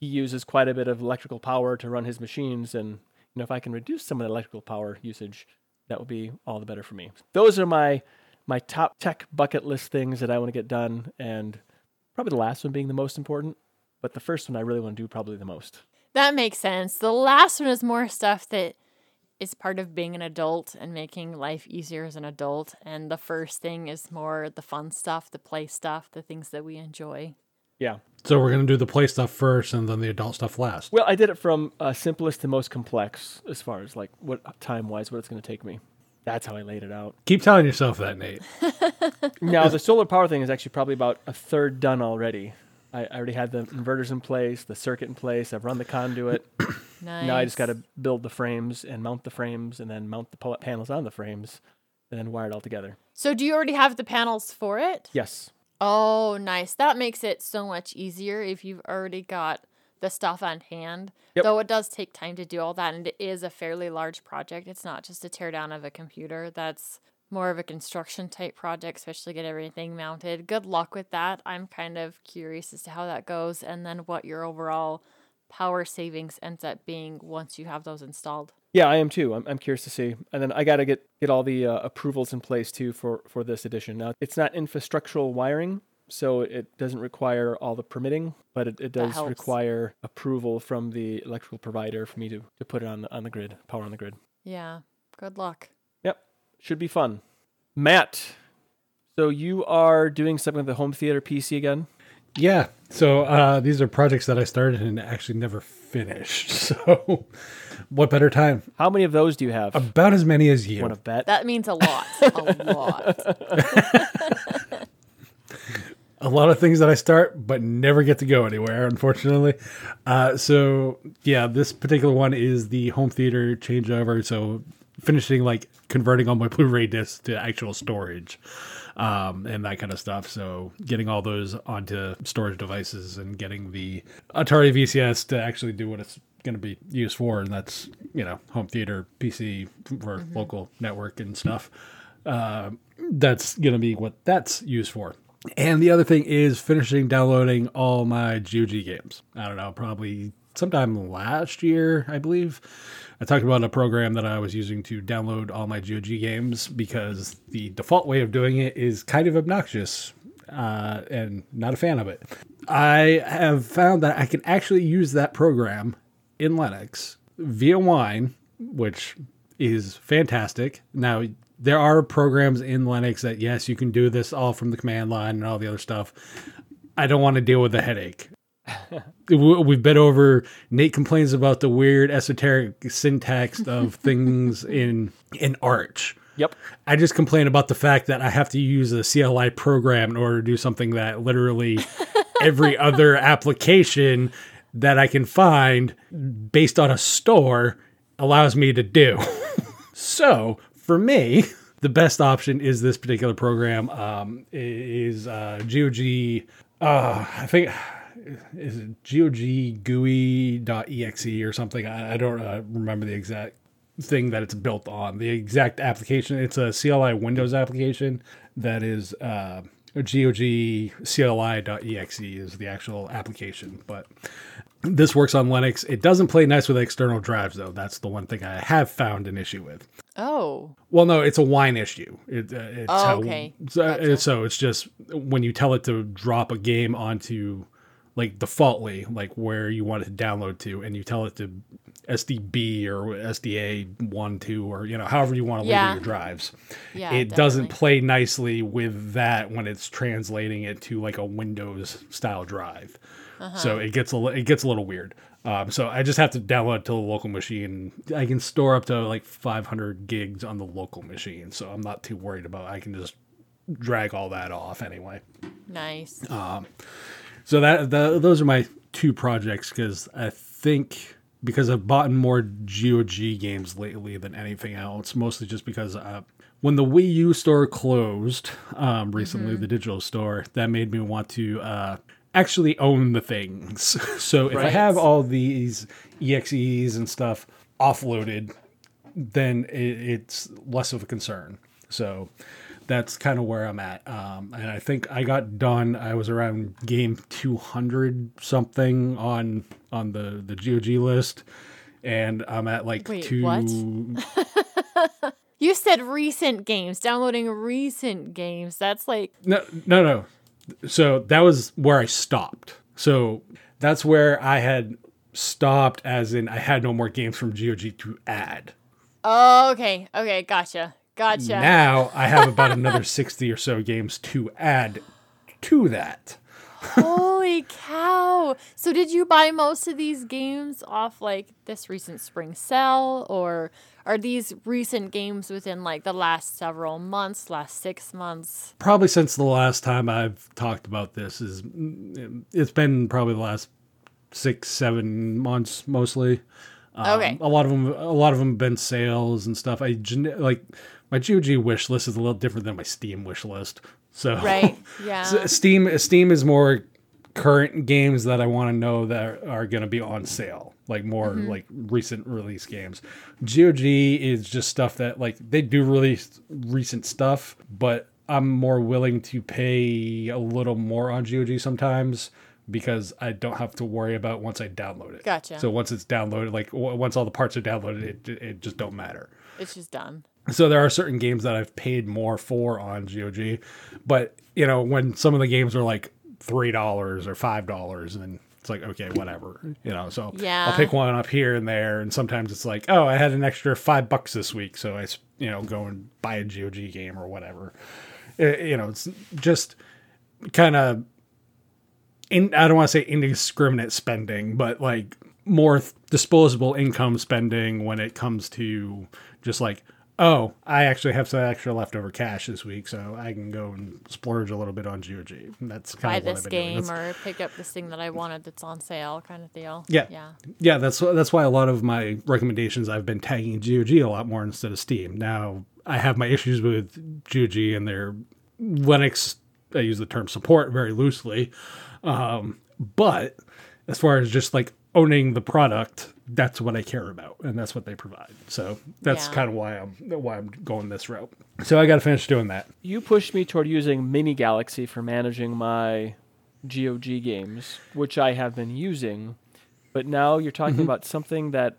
[SPEAKER 2] he uses quite a bit of electrical power to run his machines, and you know if I can reduce some of the electrical power usage, that would be all the better for me. Those are my my top tech bucket list things that I want to get done, and probably the last one being the most important, but the first one I really want to do probably the most.
[SPEAKER 3] That makes sense. The last one is more stuff that is part of being an adult and making life easier as an adult. And the first thing is more the fun stuff, the play stuff, the things that we enjoy.
[SPEAKER 2] Yeah.
[SPEAKER 1] So we're gonna do the play stuff first, and then the adult stuff last.
[SPEAKER 2] Well, I did it from uh, simplest to most complex as far as like what time wise, what it's going to take me. That's how I laid it out.
[SPEAKER 1] Keep telling yourself that, Nate.
[SPEAKER 2] Now, the solar power thing is actually probably about a third done already. I, I already had the inverters in place, the circuit in place. I've run the conduit.
[SPEAKER 3] Nice.
[SPEAKER 2] Now I just got to build the frames and mount the frames and then mount the pull-up panels on the frames and then wire it all together.
[SPEAKER 3] So, do you already have the panels for it?
[SPEAKER 2] Yes.
[SPEAKER 3] Oh, nice. That makes it so much easier if you've already got the stuff on hand.
[SPEAKER 2] Yep.
[SPEAKER 3] Though it does take time to do all that, and it is a fairly large project. It's not just a teardown of a computer. That's more of a construction type project, especially get everything mounted. Good luck with that. I'm kind of curious as to how that goes and then what your overall power savings ends up being once you have those installed.
[SPEAKER 2] Yeah, I am too. I'm, I'm curious to see. And then I got to get get all the uh, approvals in place too for for this edition. Now, it's not infrastructural wiring, so it doesn't require all the permitting, but it, it does require approval from the electrical provider for me to, to put it on the, on the grid, power on the grid.
[SPEAKER 3] Yeah. Good luck.
[SPEAKER 2] Yep, should be fun. Matt, so you are doing something with the home theater PC again?
[SPEAKER 1] Yeah. So uh, these are projects that I started and actually never finished. So what better time?
[SPEAKER 2] How many of those do you have?
[SPEAKER 1] About as many as you.
[SPEAKER 2] Want to bet?
[SPEAKER 3] That means a lot. a lot.
[SPEAKER 1] a lot of things that I start but never get to go anywhere, unfortunately. Uh, so yeah, this particular one is the home theater changeover. So finishing like converting all my Blu-ray discs to actual storage. Um, and that kind of stuff. So getting all those onto storage devices and getting the Atari VCS to actually do what it's going to be used for, and that's you know home theater PC for local network and stuff. Uh, that's going to be what that's used for. And the other thing is finishing downloading all my GOG games. I don't know, probably sometime last year, I believe. I talked about a program that I was using to download all my GOG games because the default way of doing it is kind of obnoxious uh, and not a fan of it. I have found that I can actually use that program in Linux via Wine, which is fantastic. Now, there are programs in Linux that, yes, you can do this all from the command line and all the other stuff. I don't want to deal with the headache. We- We've been over. Nate complains about the weird esoteric syntax of things in in Arch.
[SPEAKER 2] Yep.
[SPEAKER 1] I just complain about the fact that I have to use a CLI program in order to do something that literally every other application that I can find based on a store allows me to do. so for me, the best option is this particular program. Um, is uh, GOG. Uh, I think is it GOG GUI.exe or something. I, I don't uh, remember the exact thing that it's built on. The exact application. It's a CLI Windows application that is uh, GOG CLI.exe is the actual application, but this works on Linux. It doesn't play nice with external drives, though. That's the one thing I have found an issue with.
[SPEAKER 3] Oh,
[SPEAKER 1] Well, no, it's a wine issue. It, uh, it's
[SPEAKER 3] Oh,
[SPEAKER 1] how-
[SPEAKER 3] okay.
[SPEAKER 1] so,
[SPEAKER 3] Gotcha.
[SPEAKER 1] so it's just when you tell it to drop a game onto like defaultly, like where you want it to download to, and you tell it to SDB or SDA one, two, or you know however you want to
[SPEAKER 3] Yeah.
[SPEAKER 1] label your drives.
[SPEAKER 3] yeah.
[SPEAKER 1] it doesn't play nicely with that when it's translating it to like a Windows style drive.
[SPEAKER 3] Uh-huh.
[SPEAKER 1] So it gets a it gets a little weird. Um, so I just have to download it to the local machine. I can store up to like 500 gigs on the local machine, so I'm not too worried about. I can just drag all that off anyway.
[SPEAKER 3] Nice.
[SPEAKER 1] So that the, those are my two projects because I think because I've bought more GOG games lately than anything else, mostly just because uh, when the Wii U store closed um, recently, the digital store, that made me want to uh, actually own the things. so if I have all these EXEs and stuff offloaded, then it, it's less of a concern. So that's kind of where I'm at. Um, and I think I got done. I was around game 200 something on on the the GOG list, and I'm at like
[SPEAKER 3] Wait,
[SPEAKER 1] two.
[SPEAKER 3] what? You said recent games, downloading recent games. That's like
[SPEAKER 1] No, no, no. So that was where I stopped. So that's where I had stopped, as in I had no more games from GOG to add.
[SPEAKER 3] oh, okay, okay, gotcha, gotcha.
[SPEAKER 1] Now I have about another 60 or so games to add to that.
[SPEAKER 3] Holy cow! So did you buy most of these games off like this recent spring sale, or are these recent games within like the last several months, last six months?
[SPEAKER 1] Probably since the last time I've talked about this is it's been probably the last six, seven months mostly. Um,
[SPEAKER 3] Okay.
[SPEAKER 1] A lot of them, a lot of them have been sales and stuff. I like my GOG wish list is a little different than my Steam wish list. So
[SPEAKER 3] Right? Yeah.
[SPEAKER 1] Steam Steam is more current games that I want to know that are going to be on sale, like more
[SPEAKER 3] Mm-hmm.
[SPEAKER 1] like recent release games. GOG is just stuff that like they do release recent stuff, but I'm more willing to pay a little more on GOG sometimes because I don't have to worry about once I download it.
[SPEAKER 3] Gotcha.
[SPEAKER 1] So once it's downloaded, like w- once all the parts are downloaded, it it just don't matter.
[SPEAKER 3] it's just done.
[SPEAKER 1] So there are certain games that I've paid more for on GOG, but you know when some of the games are like three dollars or five dollars, and it's like okay, whatever, you know. So
[SPEAKER 3] Yeah.
[SPEAKER 1] I'll pick one up here and there, and sometimes it's like, oh, I had an extra five bucks this week, so I you know go and buy a GOG game or whatever. Uh, you know, it's just kind of in I don't want to say indiscriminate spending, but like more th- disposable income spending when it comes to just like, oh, I actually have some extra leftover cash this week, so I can go and splurge a little bit on GOG. That's kind
[SPEAKER 3] Buy
[SPEAKER 1] of what
[SPEAKER 3] this
[SPEAKER 1] I've been doing.
[SPEAKER 3] game
[SPEAKER 1] That's-
[SPEAKER 3] or pick up this thing that I wanted that's on sale, kind of deal.
[SPEAKER 1] Yeah.
[SPEAKER 3] Yeah.
[SPEAKER 1] Yeah, that's that's why a lot of my recommendations I've been tagging GOG a lot more instead of Steam. Now I have my issues with GOG and their Linux. I use the term support very loosely, um, but as far as just like owning the product, that's what I care about, and that's what they provide. So that's
[SPEAKER 3] Yeah.
[SPEAKER 1] kind of why I'm why I'm going this route. So I got to finish doing that.
[SPEAKER 2] You pushed me toward using Minigalaxy for managing my GOG games, which I have been using. But now you're talking mm-hmm. about something that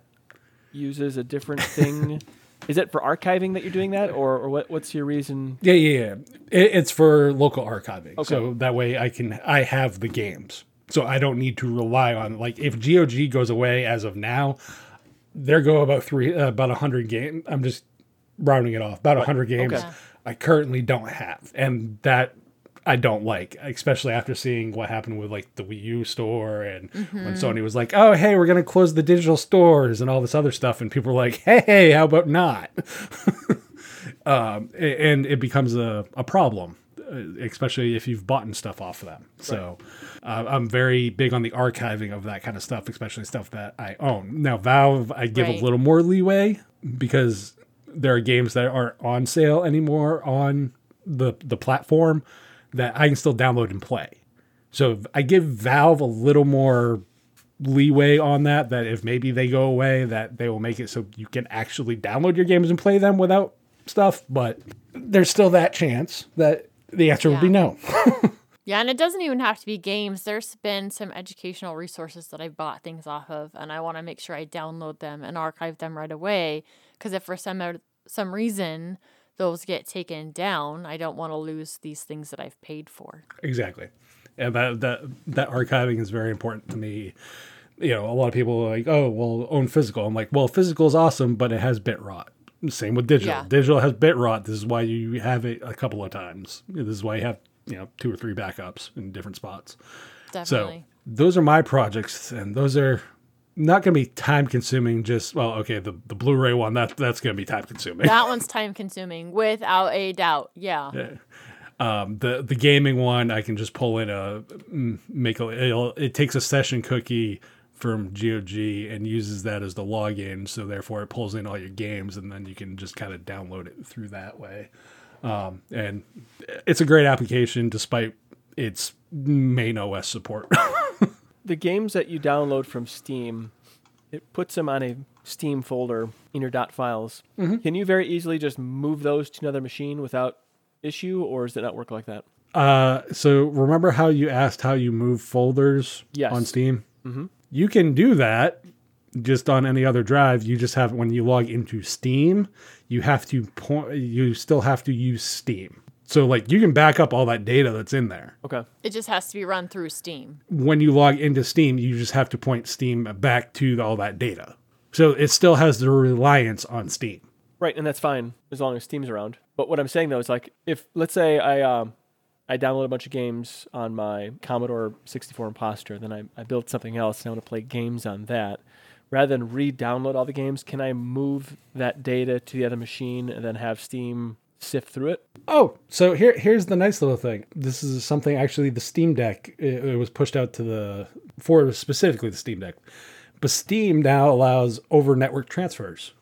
[SPEAKER 2] uses a different thing. Is it for archiving that you're doing that, or, or what, what's your reason?
[SPEAKER 1] Yeah, yeah, yeah. It, it's for local archiving,
[SPEAKER 2] Okay.
[SPEAKER 1] so that way I can I have the games, so I don't need to rely on like if GOG goes away as of now, there go about three uh, about a hundred games. I'm just rounding it off about a hundred games
[SPEAKER 2] Okay.
[SPEAKER 1] I currently don't have, and that I don't like, especially after seeing what happened with like the Wii U store and when Sony was like, "Oh, hey, we're gonna close the digital stores" and all this other stuff, and people were like, "Hey, how about not?" um, and it becomes a, a problem, especially if you've bought stuff off of them. So uh, I'm very big on the archiving of that kind of stuff, especially stuff that I own. Now, Valve, I give
[SPEAKER 3] Right.
[SPEAKER 1] a little more leeway because there are games that aren't on sale anymore on the the platform that I can still download and play. So I give Valve a little more leeway on that that if maybe they go away that they will make it so you can actually download your games and play them without stuff but there's still that chance that the answer would be no
[SPEAKER 3] Yeah, and it doesn't even have to be games. There's been some educational resources that I've bought things off of, and I want to make sure I download them and archive them right away. Because if for some some reason those get taken down, I don't want to lose these things that I've paid for.
[SPEAKER 1] exactly and that that that archiving is very important to me you know a lot of people are like oh well own physical i'm like well physical is awesome but it has bit rot same with digital
[SPEAKER 3] Yeah.
[SPEAKER 1] digital has bit rot this is why you have it a couple of times this is why you have you know two or three backups in different spots
[SPEAKER 3] Definitely.
[SPEAKER 1] So those are my projects, and those are not going to be time consuming. Just well, okay, the the Blu-ray one that that's going to be time consuming.
[SPEAKER 3] that one's time consuming, without a doubt. Yeah.
[SPEAKER 1] Um, the the gaming one, I can just pull in a mm, make a it'll, it takes a session cookie from GOG and uses that as the login. So therefore, it pulls in all your games, and then you can just kind of download it through that way. Um, and it's a great application, despite its main OS support.
[SPEAKER 2] the games that you download from Steam, it puts them on a Steam folder in your dot files. Can you very easily just move those to another machine without issue, or does it not work like that?
[SPEAKER 1] Uh, so remember how you asked how you move folders
[SPEAKER 2] Yes.
[SPEAKER 1] on Steam? Mm-hmm. You can do that just on any other drive. You just have when you log into Steam, you have to point. You still have to use Steam. So like you can back up all that data that's in there.
[SPEAKER 2] Okay.
[SPEAKER 3] It just has to be run through Steam.
[SPEAKER 1] When you log into Steam, you just have to point Steam back to all that data. So it still has the reliance on Steam.
[SPEAKER 2] Right, and that's fine as long as Steam's around. But what I'm saying though is like if let's say I um I download a bunch of games on my Commodore 64 Imposter, then I, I built something else and I want to play games on that. Rather than re-download all the games, can I move that data to the other machine and then have Steam sift through it?
[SPEAKER 1] Oh, so here here's the nice little thing. This is something actually the Steam Deck it, it was pushed out to the for specifically the Steam Deck. But Steam now allows over network transfers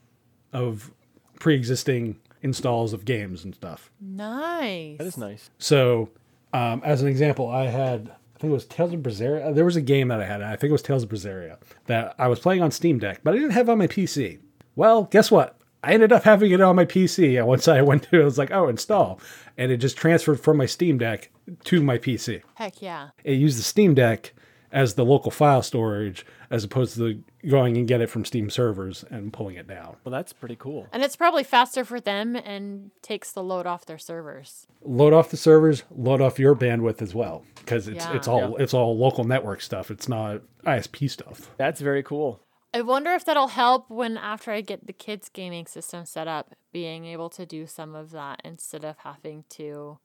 [SPEAKER 1] of pre-existing installs of games and stuff.
[SPEAKER 3] Nice.
[SPEAKER 2] That is nice.
[SPEAKER 1] So, um, as an example, I had I think it was Tales of Berseria. There was a game that I had. I think it was Tales of Berseria that I was playing on Steam Deck, but I didn't have it on my PC. Well, guess what? I ended up having it on my PC. And once I went to it, I was like, oh, install. And it just transferred from my Steam Deck to my PC.
[SPEAKER 3] Heck yeah.
[SPEAKER 1] It used the Steam Deck as the local file storage as opposed to going and get it from Steam servers and pulling it down.
[SPEAKER 2] Well, that's pretty cool.
[SPEAKER 3] And it's probably faster for them and takes the load off their servers.
[SPEAKER 1] Load off the servers, load off your bandwidth as well because it's
[SPEAKER 3] Yeah.
[SPEAKER 1] it's all it's all local network stuff. It's not ISP stuff.
[SPEAKER 2] That's very cool.
[SPEAKER 3] I wonder if that'll help when after I get the kids gaming system set up, being able to do some of that instead of having to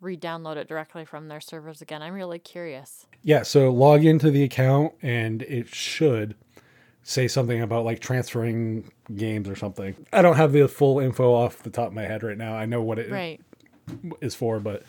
[SPEAKER 3] re-download it directly from their servers again. I'm really curious.
[SPEAKER 1] Yeah, so log into the account and it should say something about like transferring games or something. I don't have the full info off the top of my head right now. I know what it is
[SPEAKER 3] Right.
[SPEAKER 1] for, but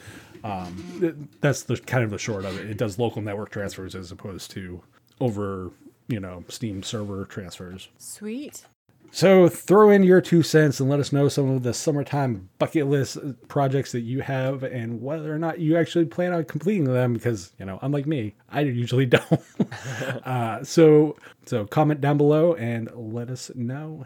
[SPEAKER 1] um, it- that's the kind of the short of it. It does local network transfers as opposed to over, you know, Steam server transfers.
[SPEAKER 3] Sweet.
[SPEAKER 1] So throw in your two cents and let us know some of the summertime bucket list projects that you have and whether or not you actually plan on completing them because, you know, unlike me, I usually don't. uh, so so comment down below and let us know.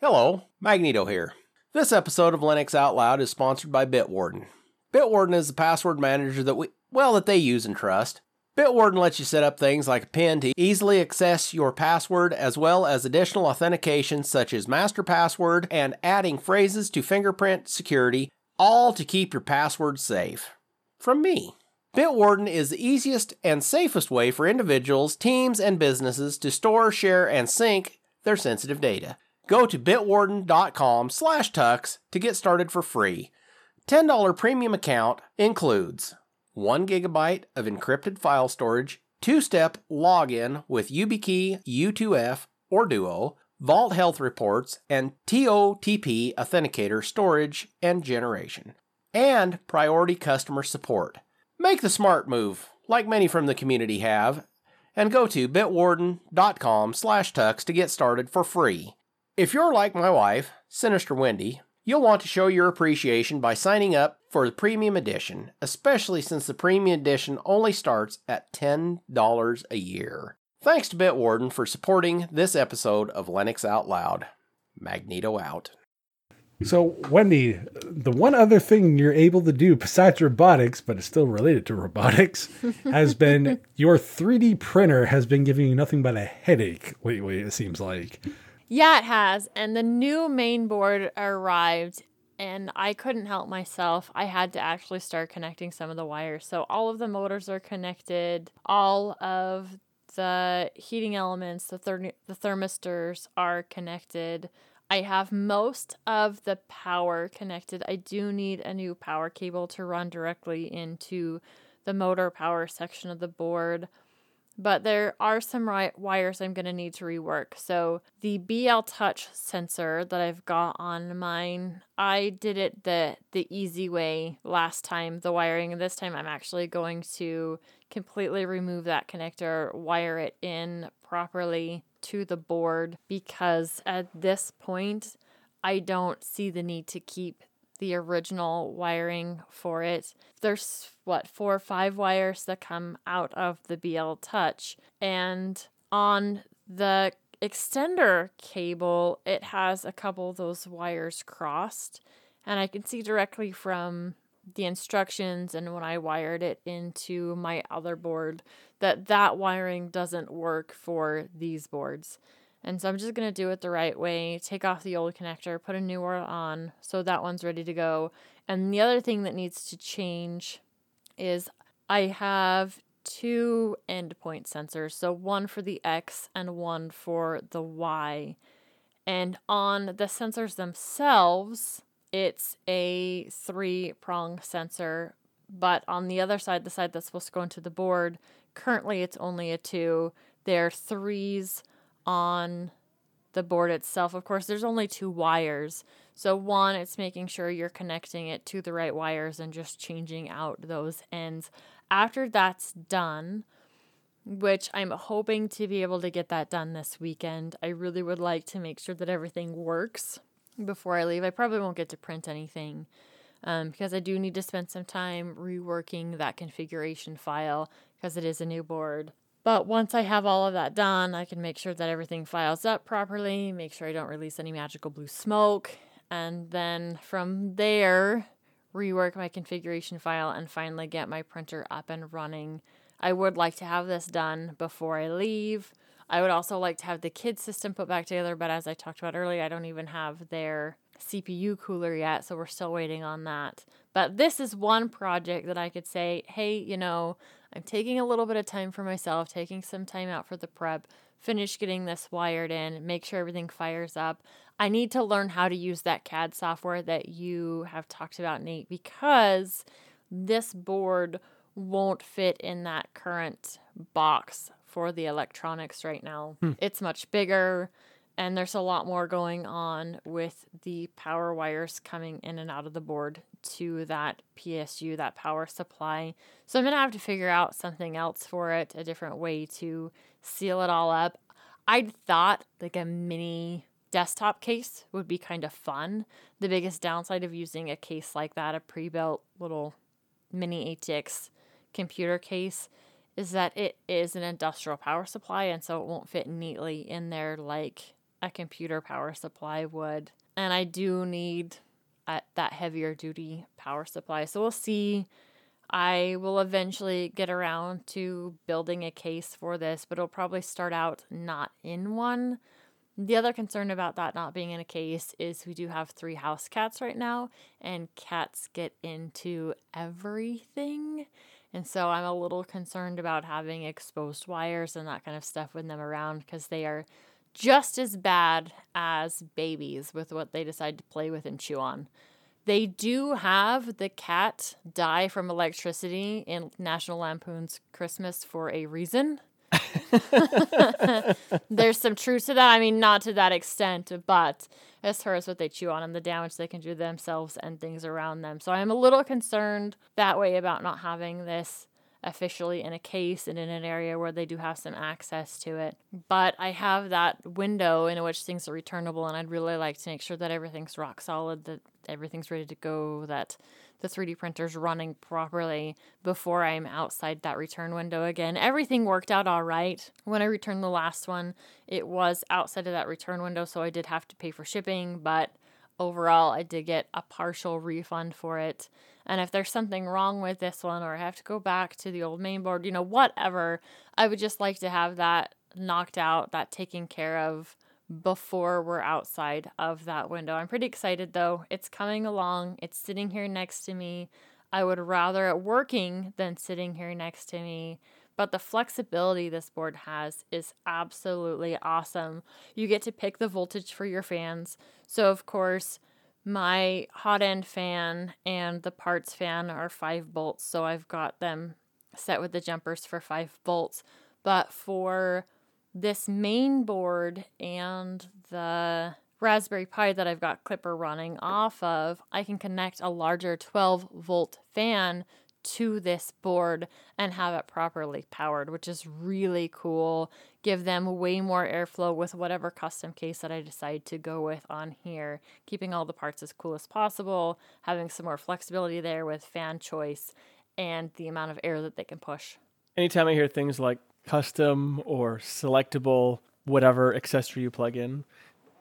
[SPEAKER 4] Hello, Magneto here. This episode of Linux Out Loud is sponsored by Bitwarden. Bitwarden is the password manager that we, well, that they use and trust. Bitwarden lets you set up things like a PIN to easily access your password, as well as additional authentication such as master password and adding phrases to fingerprint security, all to keep your password safe. From me. Bitwarden is the easiest and safest way for individuals, teams, and businesses to store, share, and sync their sensitive data. Go to bitwarden.com slash tux to get started for free. $10 premium account includes 1 gigabyte of encrypted file storage, two-step login with YubiKey, U2F, or Duo, Vault Health Reports, and TOTP Authenticator storage and generation, and priority customer support. Make the smart move, like many from the community have, and go to bitwarden.com slash tux to get started for free. If you're like my wife, Sinister Wendy, you'll want to show your appreciation by signing up for the premium edition, especially since the premium edition only starts at $10 a year. Thanks to Bitwarden for supporting this episode of Linux Out Loud. Magneto out.
[SPEAKER 1] So Wendy, the one other thing you're able to do besides robotics, but it's still related to robotics, has been your 3D printer has been giving you nothing but a headache lately, it seems like.
[SPEAKER 3] Yeah, it has. And the new main board arrived, and I couldn't help myself. I had to actually start connecting some of the wires. So all of the motors are connected, all of the heating elements, the, ther- the thermistors are connected. I have most of the power connected. I do need a new power cable to run directly into the motor power section of the board. But there are some wires I'm going to need to rework. So the BL Touch sensor that I've got on mine, I did it the the easy way last time, the wiring, this time I'm actually going to completely remove that connector, wire it in properly to the board because at this point I don't see the need to keep the original wiring for it. There's what four or five wires that come out of the BL Touch, and on the extender cable, it has a couple of those wires crossed, and I can see directly from the instructions and when I wired it into my other board that that wiring doesn't work for these boards. And so I'm just going to do it the right way, take off the old connector, put a new one on so that one's ready to go. And the other thing that needs to change is I have two endpoint sensors, so one for the X and one for the Y. And on the sensors themselves, it's a three prong sensor, but on the other side, the side that's supposed to go into the board, currently it's only a two. They're threes on the board itself. Of course, there's only two wires. So, one, it's making sure you're connecting it to the right wires and just changing out those ends. After that's done, which I'm hoping to be able to get that done this weekend, I really would like to make sure that everything works before I leave. I probably won't get to print anything um, because I do need to spend some time reworking that configuration file because it is a new board. But once I have all of that done, I can make sure that everything files up properly, make sure I don't release any magical blue smoke, and then from there, rework my configuration file and finally get my printer up and running. I would like to have this done before I leave. I would also like to have the kid system put back together, but as I talked about earlier, I don't even have their CPU cooler yet, so we're still waiting on that. But this is one project that I could say, hey, you know, I'm taking a little bit of time for myself, taking some time out for the prep, finish getting this wired in, make sure everything fires up. I need to learn how to use that CAD software that you have talked about, Nate, because this board won't fit in that current box for the electronics right now. Hmm. It's much bigger and there's a lot more going on with the power wires coming in and out of the board to that PSU, that power supply. So I'm going to have to figure out something else for it, a different way to seal it all up. I'd thought like a mini desktop case would be kind of fun. The biggest downside of using a case like that, a pre built little mini ATX computer case, is that it is an industrial power supply and so it won't fit neatly in there like a computer power supply would. And I do need a, that heavier duty power supply. So we'll see. I will eventually get around to building a case for this, but it'll probably start out not in one. The other concern about that not being in a case is we do have three house cats right now, and cats get into everything. And so I'm a little concerned about having exposed wires and that kind of stuff with them around because they are just as bad as babies with what they decide to play with and chew on. They do have the cat die from electricity in National Lampoon's Christmas for a reason. There's some truth to that. I mean, not to that extent, but as far as what they chew on and the damage they can do themselves and things around them. So I'm a little concerned that way about not having this officially in a case and in an area where they do have some access to it. But I have that window in which things are returnable, and I'd really like to make sure that everything's rock solid, that everything's ready to go, that the 3D printer's running properly before I'm outside that return window again. Everything worked out all right. When I returned the last one, it was outside of that return window, so I did have to pay for shipping, but overall, I did get a partial refund for it. And if there's something wrong with this one, or I have to go back to the old main board, you know, whatever, I would just like to have that knocked out, that taken care of before we're outside of that window. I'm pretty excited though. It's coming along, it's sitting here next to me. I would rather it working than sitting here next to me. But the flexibility this board has is absolutely awesome. You get to pick the voltage for your fans. So, of course, my hot end fan and the parts fan are 5 volts, so I've got them set with the jumpers for 5 volts. But for this main board and the Raspberry Pi that I've got Klipper running off of, I can connect a larger 12 volt fan to this board and have it properly powered, which is really cool. Give them way more airflow with whatever custom case that I decide to go with on here, keeping all the parts as cool as possible, having some more flexibility there with fan choice and the amount of air that they can push.
[SPEAKER 2] Anytime I hear things like custom or selectable, whatever accessory you plug in,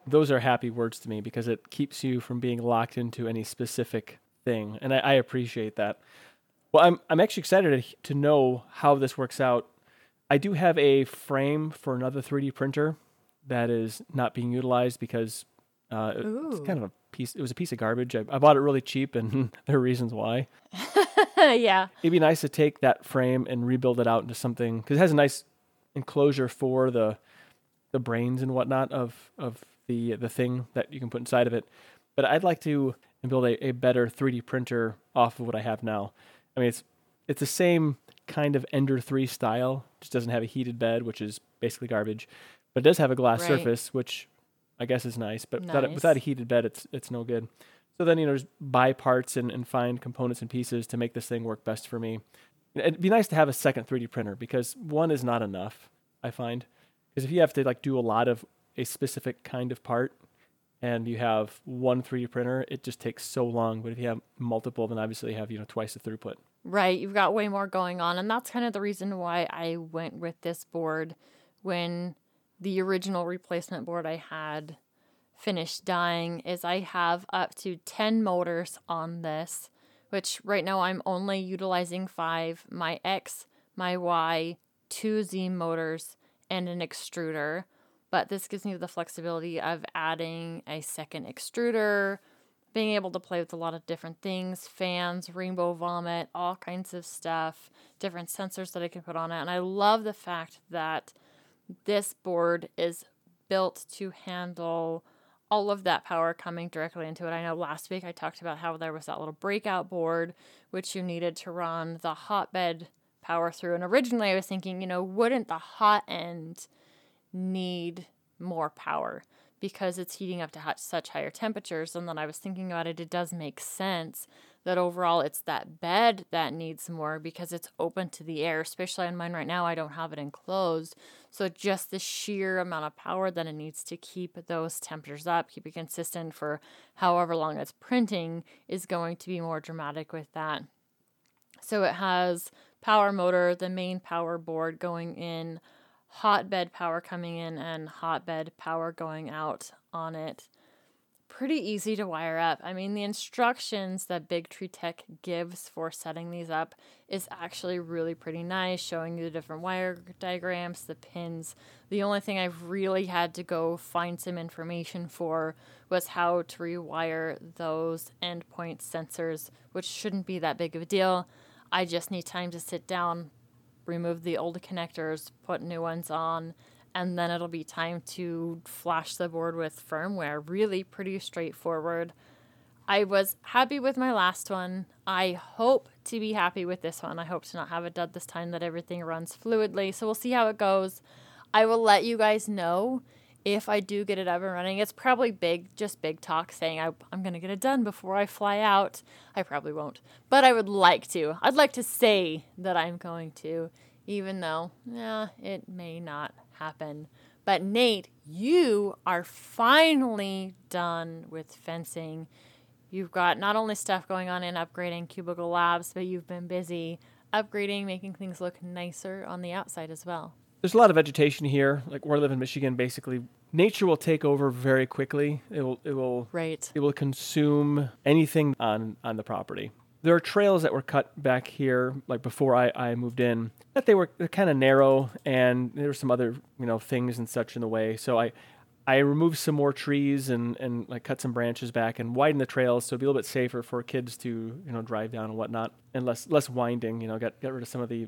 [SPEAKER 2] those are happy words to me because it keeps you from being locked into any specific thing. And I, I appreciate that. Well, I'm, I'm actually excited to, to know how this works out. I do have a frame for another 3D printer that is not being utilized because uh, it- it's kind of a piece. It was a piece of garbage. I, I bought it really cheap, and there are reasons why.
[SPEAKER 3] yeah.
[SPEAKER 2] It'd be nice to take that frame and rebuild it out into something because it has a nice enclosure for the the brains and whatnot of of the the thing that you can put inside of it. But I'd like to build a, a better 3D printer off of what I have now. I mean, it's it's the same kind of Ender 3 style, just doesn't have a heated bed, which is basically garbage, but it does have a glass
[SPEAKER 3] Right.
[SPEAKER 2] surface, which I guess is nice. But without, a, without a heated bed, it's it's no good. So then you know, just buy parts and, and find components and pieces to make this thing work best for me. It'd be nice to have a second 3D printer because one is not enough. I find because if you have to like do a lot of a specific kind of part and you have one 3D printer, it just takes so long. But if you have multiple, then obviously you have you know twice the throughput.
[SPEAKER 3] Right, you've got way more going on, and that's kind of the reason why I went with this board when the original replacement board I had finished dying is I have up to 10 motors on this, which right now I'm only utilizing 5, my X, my Y, two Z motors and an extruder. But this gives me the flexibility of adding a second extruder, being able to play with a lot of different things fans, rainbow vomit, all kinds of stuff, different sensors that I can put on it. And I love the fact that this board is built to handle all of that power coming directly into it. I know last week I talked about how there was that little breakout board which you needed to run the hotbed power through. And originally I was thinking, you know, wouldn't the hot end need more power because it's heating up to such higher temperatures. And then I was thinking about it, it does make sense that overall it's that bed that needs more because it's open to the air, especially on mine right now. I don't have it enclosed. So just the sheer amount of power that it needs to keep those temperatures up, keep it consistent for however long it's printing is going to be more dramatic with that. So it has power motor, the main power board going in, hotbed power coming in, and hotbed power going out on it. Pretty easy to wire up. I mean, the instructions that BigTreeTech gives for setting these up is actually really pretty nice, showing you the different wire diagrams, the pins. The only thing I've really had to go find some information for was how to rewire those endpoint sensors, which shouldn't be that big of a deal. I just need time to sit down, remove the old connectors, put new ones on, and then it'll be time to flash the board with firmware. Really pretty straightforward. I was happy with my last one. I hope to be happy with this one. I hope to not have it dud this time, that everything runs fluidly. So we'll see how it goes. I will let you guys know if I do get it up and running. It's probably big, just big talk saying I, I'm going to get it done before I fly out. I probably won't, but I would like to. I'd like to say that I'm going to, even though, yeah, it may not happen. But Nate, you are finally done with fencing. You've got not only stuff going on in upgrading Cubicle Labs, but you've been busy upgrading, making things look nicer on the outside as well.
[SPEAKER 2] There's a lot of vegetation here. Like where I live in Michigan, basically nature will take over very quickly. It will it will
[SPEAKER 3] Right.
[SPEAKER 2] it will consume anything on on the property. There are trails that were cut back here, like before I, I moved in, that they were kind of narrow, and there were some other you know things and such in the way. So I I removed some more trees and and like cut some branches back and widen the trails so it'd be a little bit safer for kids to you know drive down and whatnot, and less less winding. You know, get get rid of some of the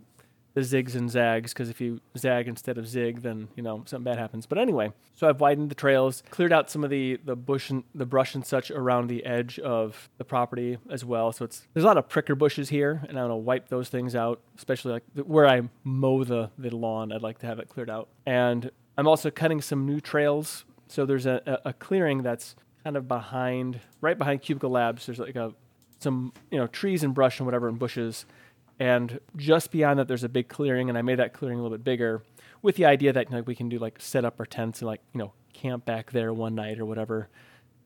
[SPEAKER 2] the zigs and zags because if you zag instead of zig, then you know something bad happens. But anyway, so I've widened the trails, cleared out some of the the bush and the brush and such around the edge of the property as well. So it's there's a lot of pricker bushes here, and I want to wipe those things out, especially like where I mow the the lawn. I'd like to have it cleared out, and I'm also cutting some new trails. So there's a, a, a clearing that's kind of behind, right behind Cubicle Labs. There's like a some you know trees and brush and whatever and bushes and just beyond that there's a big clearing and i made that clearing a little bit bigger with the idea that like we can do like set up our tents and like you know camp back there one night or whatever.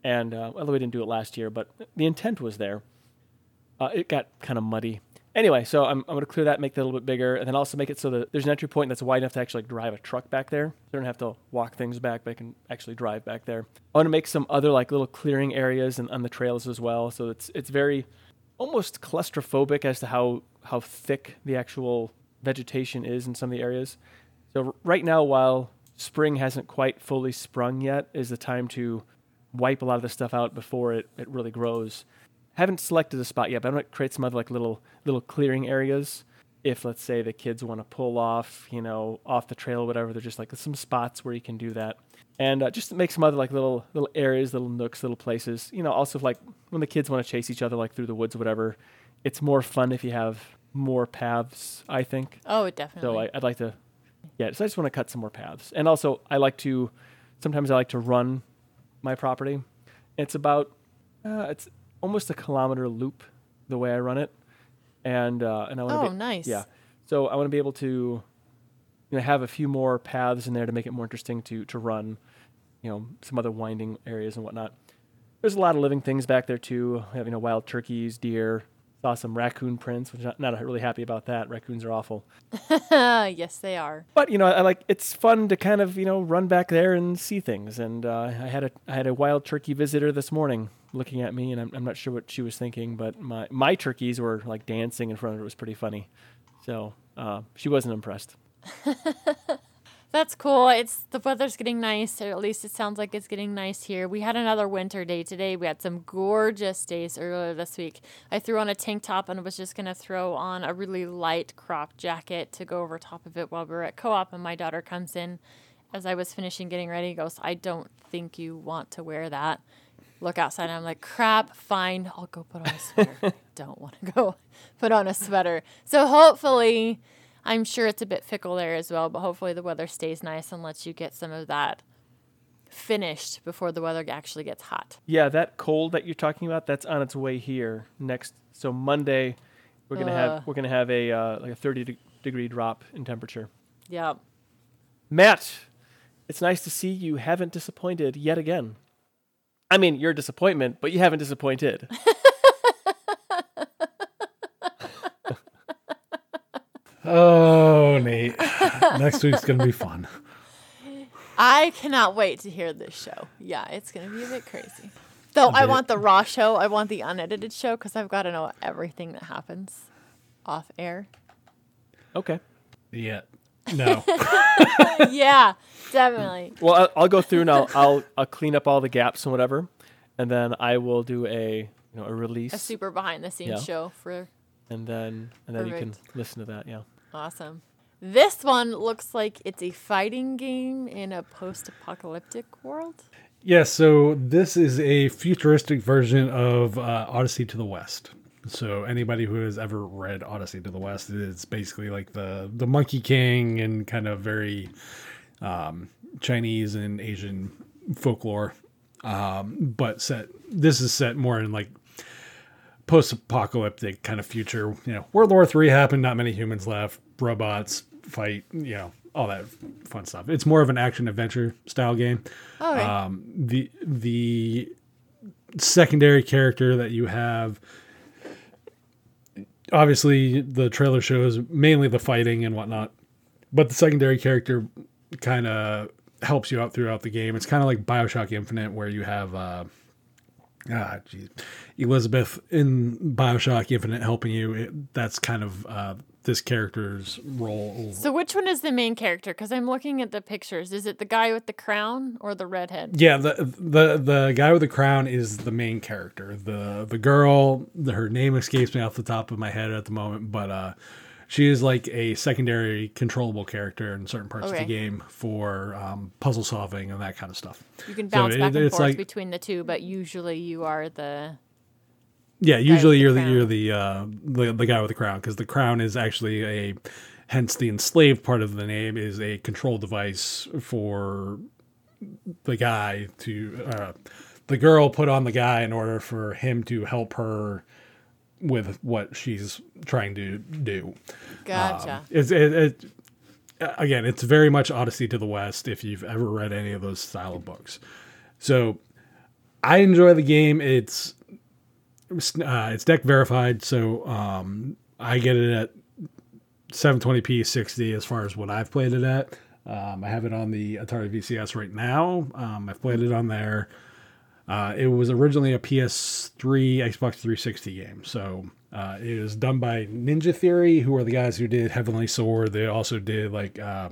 [SPEAKER 2] And uh, although we didn't do it last year but the intent was there. Uh, it got kind of muddy. Anyway so i'm, I'm going to clear that make that a little bit bigger and then also make it so that there's an entry point that's wide enough to actually like, drive a truck back there. So i don't have to walk things back but i can actually drive back there. I want to make some other like little clearing areas and on the trails as well so it's it's very almost claustrophobic as to how how thick the actual vegetation is in some of the areas. So right now, while spring hasn't quite fully sprung yet, is the time to wipe a lot of the stuff out before it, it really grows. Haven't selected a spot yet, but I'm gonna create some other like little little clearing areas. If let's say the kids want to pull off, you know, off the trail, or whatever, they're just like some spots where you can do that and uh, just make some other like little little areas, little nooks, little places. You know, also like when the kids want to chase each other like through the woods, or whatever. It's more fun if you have more paths. I think.
[SPEAKER 3] Oh, definitely.
[SPEAKER 2] So I, I'd like to, yeah. So I just want to cut some more paths, and also I like to. Sometimes I like to run my property. It's about, uh, it's almost a kilometer loop the way I run it, and uh, and I want to.
[SPEAKER 3] Oh, nice.
[SPEAKER 2] Yeah. So I want to be able to, you know, have a few more paths in there to make it more interesting to to run. You know, some other winding areas and whatnot. There's a lot of living things back there too. We have you know wild turkeys, deer. Saw some raccoon prints, which I'm not, really happy about that. Raccoons are awful.
[SPEAKER 3] yes, they are.
[SPEAKER 2] But you know, I like it's fun to kind of you know run back there and see things. And uh, I had a I had a wild turkey visitor this morning looking at me, and I'm, I'm not sure what she was thinking, but my my turkeys were like dancing in front of her. It was pretty funny. So uh, she wasn't impressed.
[SPEAKER 3] That's cool. It's the weather's getting nice, or at least it sounds like it's getting nice here. We had another winter day today. We had some gorgeous days earlier this week. I threw on a tank top and was just gonna throw on a really light crop jacket to go over top of it while we were at co-op. And my daughter comes in as I was finishing getting ready. Goes, I don't think you want to wear that. Look outside. And I'm like, crap. Fine, I'll go put on a sweater. don't want to go put on a sweater. So hopefully. I'm sure it's a bit fickle there as well, but hopefully the weather stays nice and lets you get some of that finished before the weather actually gets hot.
[SPEAKER 2] Yeah, that cold that you're talking about, that's on its way here next. So Monday, we're gonna
[SPEAKER 3] Ugh.
[SPEAKER 2] have we're gonna have a uh, like a 30 de- degree drop in temperature.
[SPEAKER 3] Yeah.
[SPEAKER 2] Matt, it's nice to see you haven't disappointed yet again. I mean, you're a disappointment, but you haven't disappointed.
[SPEAKER 1] Oh, Nate. Next week's going to be fun.
[SPEAKER 3] I cannot wait to hear this show. Yeah, it's going to be a bit crazy. Though I want the raw show, I want the unedited show because I've got to know everything that happens off air.
[SPEAKER 2] okay.
[SPEAKER 1] Yeah. No.
[SPEAKER 3] yeah, definitely.
[SPEAKER 2] Well, I'll, I'll go through and I'll, I'll I'll clean up all the gaps and whatever, and then I will do a you know a release,
[SPEAKER 3] A super behind the scenes
[SPEAKER 2] Yeah.
[SPEAKER 3] show for
[SPEAKER 2] and then and then you can
[SPEAKER 3] Perfect.
[SPEAKER 2] listen to that. Yeah.
[SPEAKER 3] Awesome. This one looks like it's a fighting game in a post apocalyptic world.
[SPEAKER 1] Yeah, so this is a futuristic version of uh, Odyssey to the West. So anybody who has ever read Odyssey to the West, it's basically like the the Monkey King and kind of very um, Chinese and Asian folklore. Um, but set this is set more in like post-apocalyptic kind of future. You know, World War Three happened, not many humans left, robots fight, you know, all that fun stuff. It's more of an action adventure style game. Um, the the secondary character that you have obviously the trailer shows mainly the fighting and whatnot but the secondary character kind of helps you out throughout the game it's kind of like bioshock infinite where you have uh ah geez, elizabeth in bioshock infinite helping you it, that's kind of uh this character's role
[SPEAKER 3] So which one is the main character? Because I'm looking at the pictures. Is it the guy with the crown or the redhead?
[SPEAKER 1] Yeah, the the the guy with the crown is the main character. The the girl, the, her name escapes me off the top of my head at the moment, but uh, she is like a secondary controllable character in certain parts of the game for um, puzzle solving and that kind of stuff.
[SPEAKER 3] You can
[SPEAKER 1] So
[SPEAKER 3] bounce
[SPEAKER 1] it-
[SPEAKER 3] back and forth
[SPEAKER 1] like-
[SPEAKER 3] between the two, but usually you are the
[SPEAKER 1] Yeah, usually
[SPEAKER 3] the
[SPEAKER 1] you're the you're the uh, the the guy with the crown because the crown is actually a hence the enslaved part of the name is a control device for the guy to uh, the girl put on the guy in order for him to help her with what she's trying to do.
[SPEAKER 3] gotcha.
[SPEAKER 1] It's it, it again, it's very much Odyssey to the West if you've ever read any of those style of books. So I enjoy the game. It's uh, it's deck verified, so um, I get it at 720p 60 as far as what I've played it at. Um, I have it on the Atari VCS right now. Um, I've played it on there. Uh, it was originally a PS3, Xbox 360 game. So uh, it was done by Ninja Theory, who are the guys who did Heavenly Sword. They also did like uh,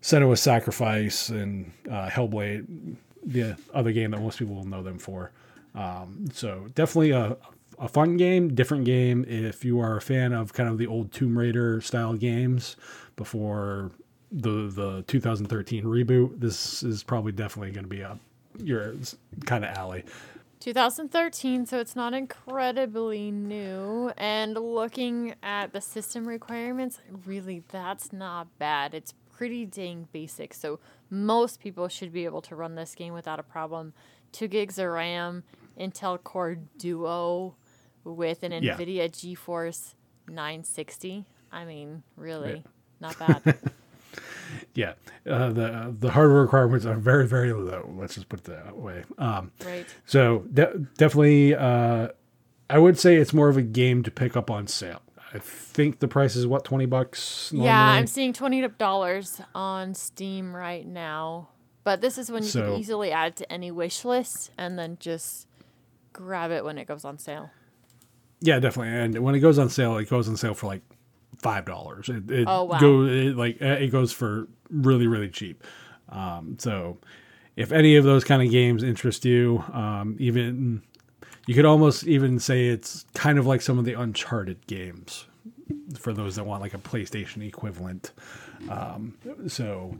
[SPEAKER 1] Senua's Sacrifice and uh, Hellblade, the other game that most people will know them for. Um, so definitely a, a fun game, different game. If you are a fan of kind of the old Tomb Raider style games before the the 2013 reboot, this is probably definitely going to be up your kind of alley.
[SPEAKER 3] 2013, so it's not incredibly new. And looking at the system requirements, really, that's not bad. It's pretty dang basic. So most people should be able to run this game without a problem. Two gigs of RAM, Intel Core Duo with an
[SPEAKER 1] Yeah.
[SPEAKER 3] NVIDIA GeForce 960. I mean, really, not bad.
[SPEAKER 1] Yeah, uh, the the hardware requirements are very very low. Let's just put it that way. Um,
[SPEAKER 3] right.
[SPEAKER 1] So de- definitely, uh, I would say it's more of a game to pick up on sale. I think the price is what twenty bucks. Normally?
[SPEAKER 3] Yeah, I'm seeing twenty dollars on Steam right now. But this is when you
[SPEAKER 1] So-
[SPEAKER 3] can easily add to any wish list and then just grab it when it goes on sale.
[SPEAKER 1] yeah, definitely. And when it goes on sale, it goes on sale for like five dollars. It, it
[SPEAKER 3] Oh, wow.
[SPEAKER 1] Go, it, like uh, it goes for really really cheap. Um, so if any of those kind of games interest you, um, even you could almost even say it's kind of like some of the Uncharted games for those that want like a PlayStation equivalent. Um, so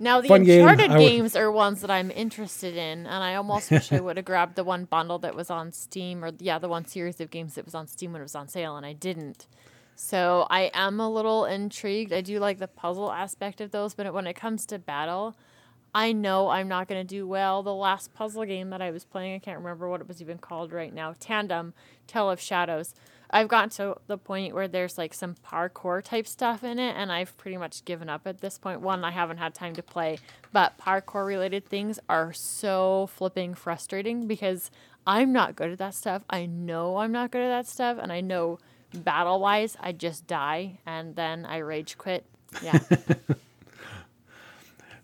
[SPEAKER 3] Now the
[SPEAKER 1] Fun game,
[SPEAKER 3] Uncharted
[SPEAKER 1] would-
[SPEAKER 3] games are ones that I'm interested in, and I almost wish I would have grabbed the one bundle that was on Steam, or yeah, the one series of games that was on Steam when it was on sale, and I didn't. So I am a little intrigued. I do like the puzzle aspect of those, but when it comes to battle, I know I'm not going to do well. The last puzzle game that I was playing, I can't remember what it was even called right now. Tandem, Tale of Shadows. I've gotten to the point where there's like some parkour type stuff in it, and I've pretty much given up at this point. One, I haven't had time to play, but parkour related things are so flipping frustrating because I'm not good at that stuff. I know I'm not good at that stuff, and I know battle wise, I just die and then I rage quit. Yeah.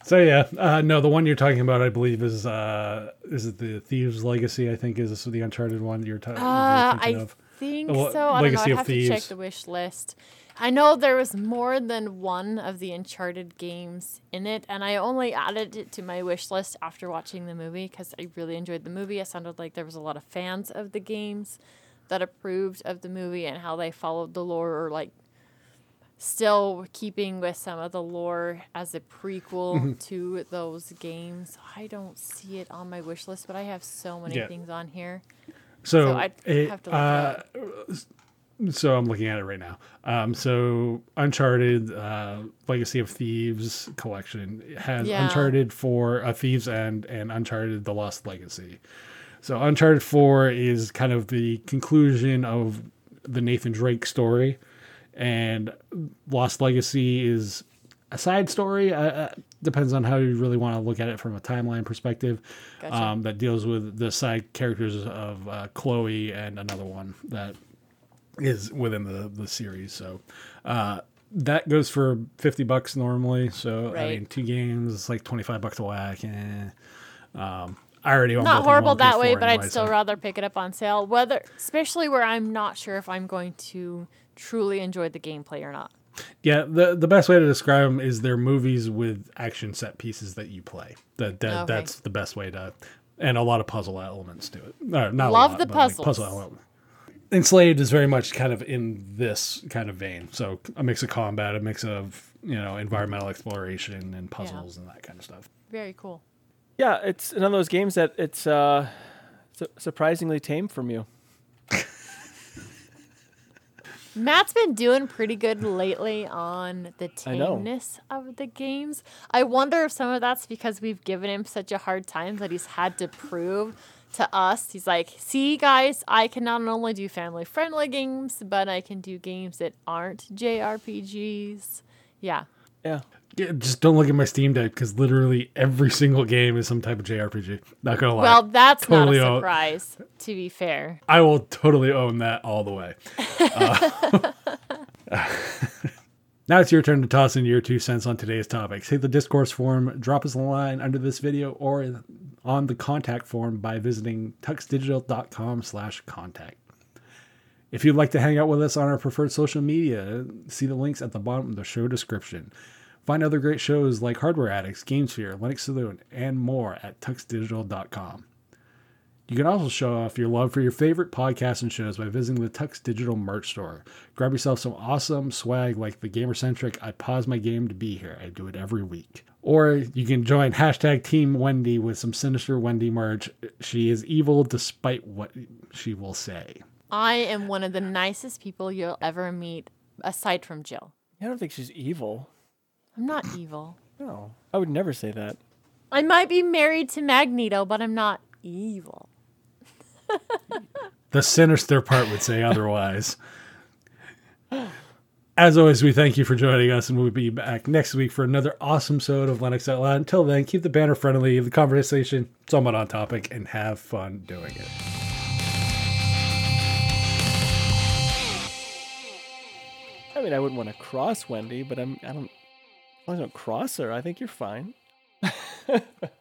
[SPEAKER 1] So yeah, uh, no, the one you're talking about, I believe, is uh, is it the Thieves Legacy? I think is the Uncharted one you're, ta-
[SPEAKER 3] Uh,
[SPEAKER 1] you're thinking
[SPEAKER 3] I
[SPEAKER 1] of.
[SPEAKER 3] Think
[SPEAKER 1] Well,
[SPEAKER 3] so. I don't know. I'd
[SPEAKER 1] of
[SPEAKER 3] have to check the wish list. I know there was more than one of the Uncharted games in it, and I only added it to my wish list after watching the movie because I really enjoyed the movie. It sounded like there was a lot of fans of the games that approved of the movie and how they followed the lore or like still keeping with some of the lore as a prequel
[SPEAKER 1] Mm-hmm.
[SPEAKER 3] to those games. I don't see it on my wish list, but I have so many
[SPEAKER 1] Yeah.
[SPEAKER 3] things on here.
[SPEAKER 1] So,
[SPEAKER 3] So
[SPEAKER 1] it,
[SPEAKER 3] have to
[SPEAKER 1] uh, so I'm looking at it right now. Um, so Uncharted, uh, Legacy of Thieves collection has
[SPEAKER 3] Yeah.
[SPEAKER 1] Uncharted 4: A Thief's End and Uncharted: The Lost Legacy. So Uncharted Four is kind of the conclusion of the Nathan Drake story, and Lost Legacy is a side story. Uh, uh, depends on how you really want to look at it from a timeline perspective.
[SPEAKER 3] Gotcha.
[SPEAKER 1] Um, that deals with the side characters of uh, Chloe and another one that is within the the series. So uh, that goes for fifty bucks normally. So I mean, two games it's like twenty five bucks a whack. Eh. Um, I already own
[SPEAKER 3] not horrible that way,
[SPEAKER 1] PS4
[SPEAKER 3] but I'd still
[SPEAKER 1] so-
[SPEAKER 3] rather pick it up on sale. Whether, especially where I'm not sure if I'm going to truly enjoy the gameplay or not.
[SPEAKER 1] Yeah, the the best way to describe them is they're movies with action set pieces that you play. That, that
[SPEAKER 3] Okay.
[SPEAKER 1] that's the best way to, and a lot of puzzle elements to it. Uh, not a
[SPEAKER 3] Love
[SPEAKER 1] lot,
[SPEAKER 3] the
[SPEAKER 1] but, like, puzzle element. Enslaved is very much kind of in this kind of vein. So a mix of combat, a mix of you know environmental exploration and puzzles and that kind of stuff.
[SPEAKER 3] Very cool.
[SPEAKER 2] Yeah, it's one of those games that it's uh, su- surprisingly tame from you.
[SPEAKER 3] Matt's been doing pretty good lately on the tameness of the games. I wonder if some of that's because we've given him such a hard time that he's had to prove to us. He's like, see, guys, I can not only do family friendly games, but I can do games that aren't JRPGs. Yeah.
[SPEAKER 2] Yeah.
[SPEAKER 1] Just don't look at my Steam Deck because literally every single game is some type of JRPG. Not gonna lie.
[SPEAKER 3] Well, that's
[SPEAKER 1] Totally
[SPEAKER 3] not a
[SPEAKER 1] own-
[SPEAKER 3] surprise, to be fair.
[SPEAKER 1] I will totally own that all the way. Uh, now it's your turn to toss in your two cents on today's topics. Hit the Discourse forum, drop us a line under this video or on the contact form by visiting tuxdigital.com slash contact. If you'd like to hang out with us on our preferred social media, see the links at the bottom of the show description. Find other great shows like Hardware Addicts, GameSphere, Linux Saloon, and more at tuxdigital.com. You can also show off your love for your favorite podcasts and shows by visiting the Tux Digital merch store. Grab yourself some awesome swag like the Gamercentric I pause my game to be here. I do it every week. Or you can join hashtag Team Wendy with some sinister Wendy merch. She is evil despite what she will say.
[SPEAKER 3] I am one of the nicest people you'll ever meet, aside from Jill.
[SPEAKER 2] I don't think she's evil.
[SPEAKER 3] I'm not evil.
[SPEAKER 2] No, I would never say that.
[SPEAKER 3] I might be married to Magneto, but I'm not evil.
[SPEAKER 1] The sinister part would say otherwise. As always, we thank you for joining us, and we'll be back next week for another awesome episode of Linux Out Loud. Until then, keep the banner friendly, the conversation somewhat on topic, and have fun doing it.
[SPEAKER 2] I mean, I wouldn't want to cross Wendy, but I'm. I don't. As I don't cross her, I think you're fine.